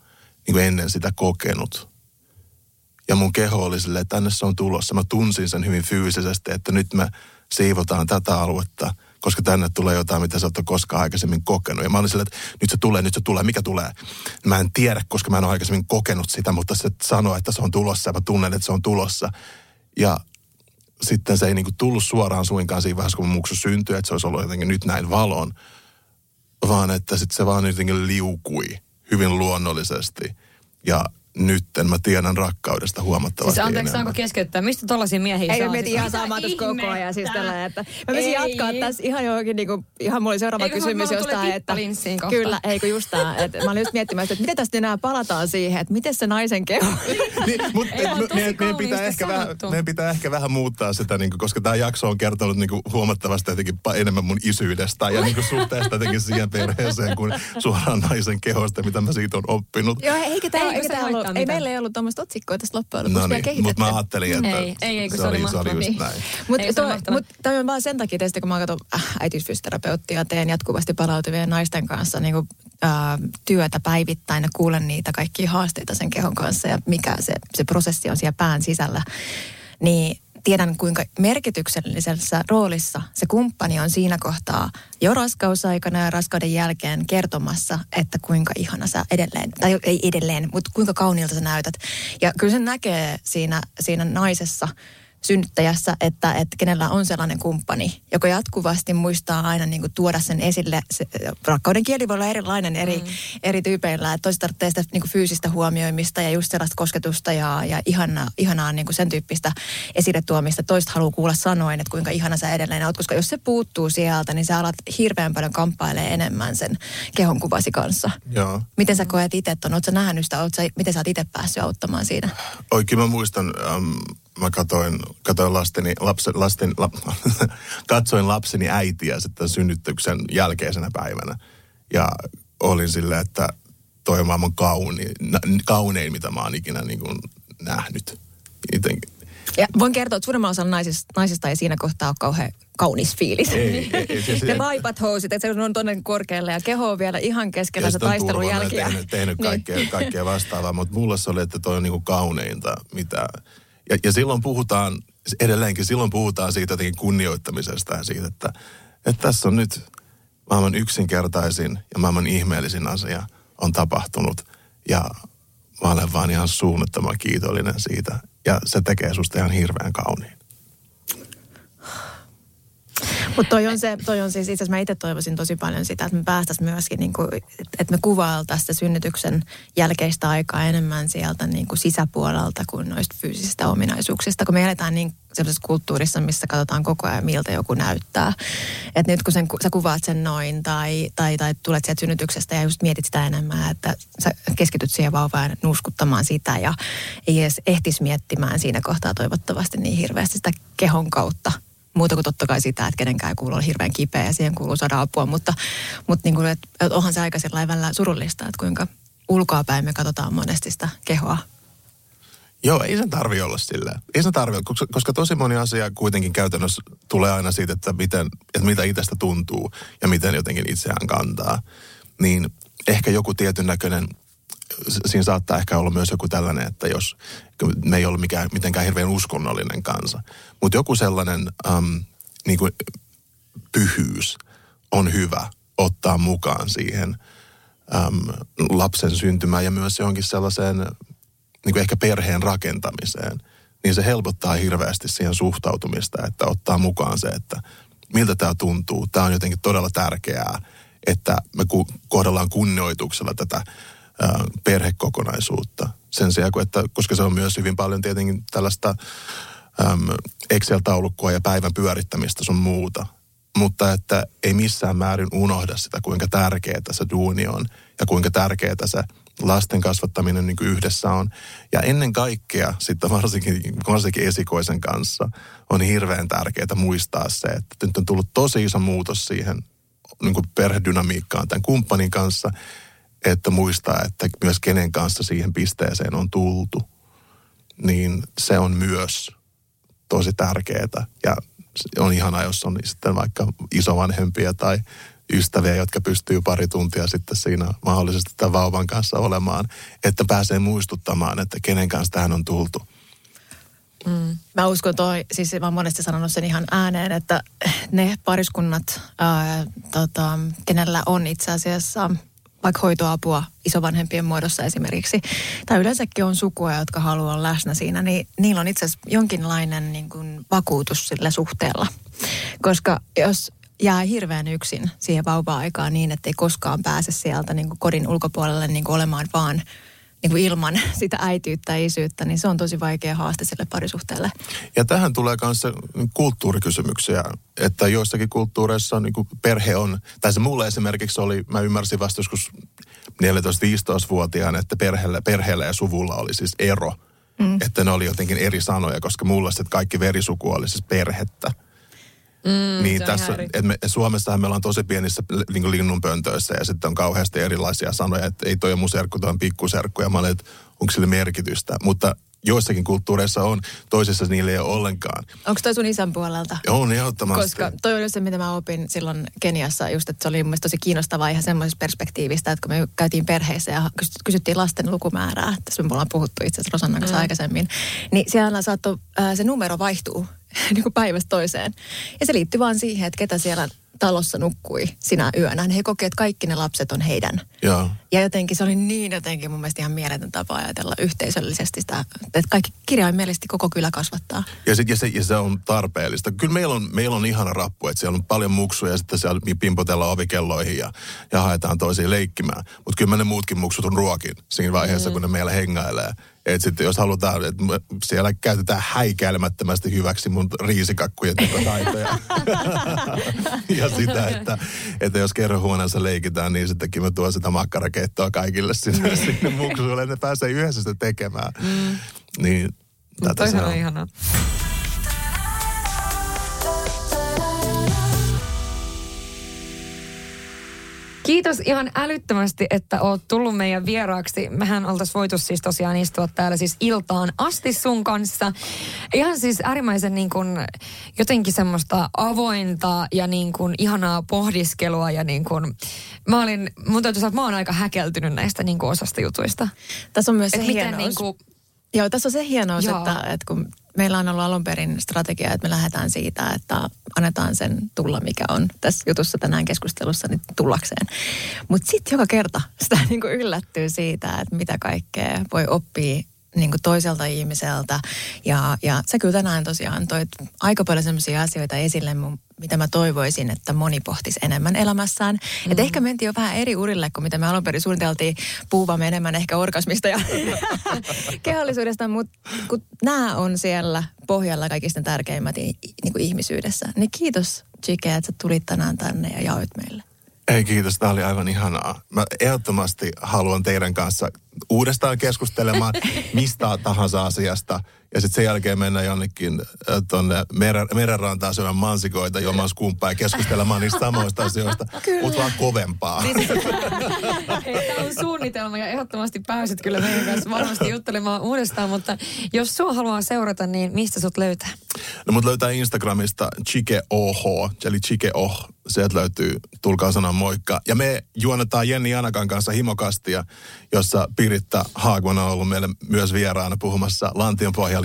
niin kuin ennen sitä kokenut. Ja mun keho oli silleen, että tänne se on tulossa. Mä tunsin sen hyvin fyysisesti, että nyt me siivotaan tätä aluetta, koska tänne tulee jotain, mitä sä oot koskaan aikaisemmin kokenut. Ja mä olin silleen, että nyt se tulee, nyt se tulee, mikä tulee? Mä en tiedä, koska mä en ole aikaisemmin kokenut sitä, mutta se sanoo, että se on tulossa ja mä tunnen, että se on tulossa. Ja sitten se ei niinku tullut suoraan suinkaan siinä vaiheessa, kun muksu syntyi, että se olisi ollut jotenkin nyt näin valon, vaan että sitten se vaan jotenkin liukui hyvin luonnollisesti. Ja nytten mä tiedän rakkaudesta huomattavasti Siis anteeksi, saanko keskeyttää? Mistä tollaisia miehiä Ei, saa? Ei, ihan saamaan tässä koko ajan. Siis tällä, että mä voisin jatkaa tässä ihan johonkin, niin kuin, ihan mulla oli seuraava Eikö kysymys jostain, että... Kyllä, eikö just tämä. Että mä olin just miettimään, että miten tästä enää palataan siihen, että miten se naisen keho... *laughs* niin, mutta meidän, pitää ehkä vähän, meidän pitää ehkä vähän muuttaa sitä, niin kuin, koska tämä jakso on kertonut niin kuin, huomattavasti jotenkin enemmän mun isyydestä ja niin kuin, suhteesta jotenkin siihen perheeseen kuin suoraan naisen kehosta, mitä mä siitä on oppinut. Joo, eikä tämä, eikä tämä ollut, ei meillä ei ollut tuommoista otsikkoa tästä loppujen lopuksi no niin, mutta mä ajattelin, että ei, ei, ei, se, se, oli, se oli just näin. Mutta mut, toi on vaan sen takia tietysti, kun mä katson äh, äitiysfysioterapeuttia, teen jatkuvasti palautuvien naisten kanssa niin kuin, äh, työtä päivittäin ja kuulen niitä kaikkia haasteita sen kehon kanssa ja mikä se, se prosessi on siellä pään sisällä. Niin tiedän kuinka merkityksellisessä roolissa se kumppani on siinä kohtaa jo raskausaikana ja raskauden jälkeen kertomassa, että kuinka ihana sä edelleen, tai ei edelleen, mutta kuinka kauniilta sä näytät. Ja kyllä se näkee siinä, siinä naisessa – synnyttäjässä, että, että kenellä on sellainen kumppani, joka jatkuvasti muistaa aina niin kuin tuoda sen esille. Se, rakkauden kieli voi olla erilainen eri, mm. eri tyypeillä. Että toiset tarvitsee sitä niin kuin fyysistä huomioimista ja just sellaista kosketusta ja, ja ihana, ihanaa niin kuin sen tyyppistä esille tuomista. Toiset haluaa kuulla sanoin, että kuinka ihana sä edelleen oot, koska jos se puuttuu sieltä, niin sä alat hirveän paljon kamppailee enemmän sen kehonkuvasi kanssa. Joo. Miten sä koet itse ton? Oletko nähnyt sitä? Sä, miten sä oot itse päässyt auttamaan siinä? Oikein mä muistan, ähm, mä katoin, katoin lasteni, lapsen, lasten, la, *laughs* katsoin lapseni äitiä sitten synnytyksen jälkeisenä päivänä. Ja olin silleen, että toi on maailman kauni, kaunein, mitä mä oon ikinä niin kuin nähnyt. Iten, ja voin kertoa, että suurimman osan naisista, naisista ei siinä kohtaa ole kauhean kaunis fiilis. Ei, ei, ei, siis, *laughs* ne vaipat housut, että se on tuonne korkealle ja keho on vielä ihan keskellä se taistelun jälkiä. Tehnyt, tehnyt *laughs* niin. kaikkea, kaikkea vastaavaa, mutta mulle se oli, että toi on niinku kauneinta, mitä ja, ja silloin puhutaan, edelleenkin silloin puhutaan siitä jotenkin kunnioittamisesta ja siitä, että, että tässä on nyt maailman yksinkertaisin ja maailman ihmeellisin asia on tapahtunut. Ja mä olen vaan ihan suunnattoman kiitollinen siitä. Ja se tekee susta ihan hirveän kauniin. Mutta toi on, se, toi on siis, itse asiassa mä itse toivoisin tosi paljon sitä, että me päästäisiin myöskin, niin kuin, että me kuvailtaisiin synnytyksen jälkeistä aikaa enemmän sieltä niin kuin sisäpuolelta kuin noista fyysisistä ominaisuuksista, kun me eletään niin sellaisessa kulttuurissa, missä katsotaan koko ajan, miltä joku näyttää. Että nyt kun sen, sä kuvaat sen noin tai, tai, tai tulet sieltä synnytyksestä ja just mietit sitä enemmän, että sä keskityt siihen vauvaan nuskuttamaan sitä ja ei edes ehtisi miettimään siinä kohtaa toivottavasti niin hirveästi sitä kehon kautta – muuta kuin totta kai sitä, että kenenkään ei kuulu olla hirveän kipeä ja siihen kuuluu saada apua, mutta, mutta niin kuin, että, onhan se aika välillä surullista, että kuinka ulkoapäin me katsotaan monesti sitä kehoa. Joo, ei sen tarvi olla sillä. Ei sen tarvi koska, koska tosi moni asia kuitenkin käytännössä tulee aina siitä, että, miten, että mitä itsestä tuntuu ja miten jotenkin itseään kantaa. Niin ehkä joku tietyn näköinen siinä saattaa ehkä olla myös joku tällainen, että jos me ei ole mikään, mitenkään hirveän uskonnollinen kansa, mutta joku sellainen äm, niin kuin pyhyys on hyvä ottaa mukaan siihen äm, lapsen syntymään ja myös johonkin sellaiseen niin kuin ehkä perheen rakentamiseen, niin se helpottaa hirveästi siihen suhtautumista, että ottaa mukaan se, että miltä tämä tuntuu. Tämä on jotenkin todella tärkeää, että me kohdellaan kunnioituksella tätä perhekokonaisuutta. Sen sijaan, että, koska se on myös hyvin paljon tietenkin tällaista Excel-taulukkoa ja päivän pyörittämistä sun muuta. Mutta että ei missään määrin unohda sitä, kuinka tärkeää se duuni on ja kuinka tärkeää se lasten kasvattaminen niin kuin yhdessä on. Ja ennen kaikkea sitten varsinkin, varsinkin esikoisen kanssa on hirveän tärkeää muistaa se, että nyt on tullut tosi iso muutos siihen niin kuin perhedynamiikkaan tämän kumppanin kanssa – että muistaa, että myös kenen kanssa siihen pisteeseen on tultu, niin se on myös tosi tärkeää. Ja on ihanaa, jos on sitten vaikka isovanhempia tai ystäviä, jotka pystyy pari tuntia sitten siinä mahdollisesti tämän vauvan kanssa olemaan, että pääsee muistuttamaan, että kenen kanssa tähän on tultu. Mm. Mä uskon toi, siis mä oon monesti sanonut sen ihan ääneen, että ne pariskunnat, ää, tota, kenellä on itse asiassa vaikka hoitoapua isovanhempien muodossa esimerkiksi, tai yleensäkin on sukua, jotka haluaa olla läsnä siinä, niin niillä on itse asiassa jonkinlainen niin kuin vakuutus sillä suhteella. Koska jos jää hirveän yksin siihen vauva-aikaan niin, että ei koskaan pääse sieltä niin kuin kodin ulkopuolelle niin kuin olemaan vaan – niin kuin ilman *laughs* sitä äityyttä ja isyyttä, niin se on tosi vaikea haaste sille parisuhteelle. Ja tähän tulee myös kulttuurikysymyksiä, että joissakin kulttuureissa niin kuin perhe on, tai se mulle esimerkiksi oli, mä ymmärsin vasta joskus 14-15-vuotiaana, että perheellä, perheellä ja suvulla oli siis ero. Mm. Että ne oli jotenkin eri sanoja, koska mulla sitten kaikki verisuku oli siis perhettä. Mm, niin tässä, että me, Suomessahan me ollaan tosi pienissä niin linnunpöntöissä ja sitten on kauheasti erilaisia sanoja, että ei toi ole mun serkku, toi on pikkuserkku. Ja mä olen, että onko sille merkitystä. Mutta joissakin kulttuureissa on, toisissa niillä ei ole ollenkaan. Onko toi sun isän puolelta? On ehdottomasti. Koska toi oli se, mitä mä opin silloin Keniassa, just että se oli mun tosi kiinnostavaa ihan semmoisesta perspektiivistä, että kun me käytiin perheessä ja kysy- kysyttiin lasten lukumäärää, tässä me ollaan puhuttu itse asiassa Rosannan kanssa mm. aikaisemmin, niin siellä saattoi, se numero vaihtuu *laughs* niin kuin päivästä toiseen. Ja se liittyy vaan siihen, että ketä siellä talossa nukkui sinä yönä. Niin he kokevat, että kaikki ne lapset on heidän. Joo. Ja jotenkin se oli niin jotenkin mun mielestä ihan mieletön tapa ajatella yhteisöllisesti sitä, että kaikki kirjaimellisesti koko kylä kasvattaa. Ja, sit, ja, se, ja se on tarpeellista. Kyllä meillä on, meillä on ihana rappu, että siellä on paljon muksuja ja sitten siellä pimpotellaan ovikelloihin ja, ja haetaan toisiin leikkimään. Mutta kyllä mä ne muutkin muksut on ruokin siinä vaiheessa, mm. kun ne meillä hengailee. Että sitten jos halutaan, että siellä käytetään häikäilemättömästi hyväksi mun riisikakkujen taitoja. *laughs* ja sitä, että, että jos kerrohuoneessa leikitään, niin sittenkin mä tuon sitä makkarakeittoa kaikille sinne, Niin. sinne muksuille. Ne pääsee yhdessä sitä tekemään. Mm. Niin tätä se on. on ihanaa. Kiitos ihan älyttömästi, että oot tullut meidän vieraaksi. Mehän oltaisiin voitu siis tosiaan istua täällä siis iltaan asti sun kanssa. Ihan siis äärimmäisen niin kuin, jotenkin semmoista avointa ja niin kuin ihanaa pohdiskelua ja niin kuin, mä olin, mun täytyy sanoa, että mä oon aika häkeltynyt näistä niin kuin osasta jutuista. Tässä on myös Et se miten hienous. niin kuin, Joo, tässä on se hienous, Joo. että, että kun meillä on ollut alun perin strategia, että me lähdetään siitä, että annetaan sen tulla, mikä on tässä jutussa tänään keskustelussa, niin tullakseen. Mutta sitten joka kerta sitä *laughs* niin kuin yllättyy siitä, että mitä kaikkea voi oppia niin kuin toiselta ihmiseltä. Ja, ja sä kyllä tänään tosiaan toit aika paljon sellaisia asioita esille, mun, mitä mä toivoisin, että moni pohtisi enemmän elämässään. Mm. Et ehkä mentiin jo vähän eri urille kuin mitä me alun perin suunniteltiin. Puhuvamme enemmän ehkä orgasmista ja *laughs* kehollisuudesta, mutta kun nämä on siellä pohjalla kaikista tärkeimmät niin kuin ihmisyydessä. Niin kiitos Chike, että sä tulit tänään tänne ja jaoit meille. Ei kiitos, tämä oli aivan ihanaa. Mä ehdottomasti haluan teidän kanssa uudestaan keskustelemaan mistä tahansa asiasta. Ja sitten sen jälkeen mennä jonnekin äh, tuonne meren, merenrantaan syömään mansikoita, juomaan skumppaa ja keskustelemaan niistä samoista asioista, *laughs* mutta vaan kovempaa. Hei, *laughs* Tämä on suunnitelma ja ehdottomasti pääset kyllä meidän kanssa varmasti juttelemaan uudestaan, mutta jos sua haluaa seurata, niin mistä sut löytää? No mut löytää Instagramista ChikeOH, eli ChikeOh. Sieltä löytyy, tulkaa sanoa moikka. Ja me juonetaan Jenni Janakan kanssa himokastia, jossa Piritta Haagman on ollut meille myös vieraana puhumassa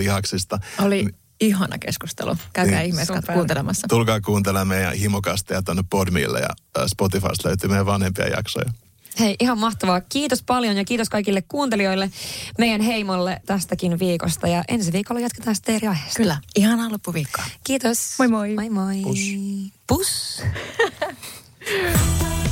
lantionpohjalihaksista. Oli ihana keskustelu. Käykää Niin. ihmeessä Super. kuuntelemassa. Tulkaa kuuntelemaan meidän himokastia tuonne Podmille ja äh, Spotifysta löytyy meidän vanhempia jaksoja. Hei, ihan mahtavaa. Kiitos paljon ja kiitos kaikille kuuntelijoille, meidän heimolle tästäkin viikosta. Ja ensi viikolla jatketaan sitten eri aiheesta. Kyllä, ihanaa loppuviikkoa. Kiitos. Moi moi. Moi moi. Pus. Pus. *laughs*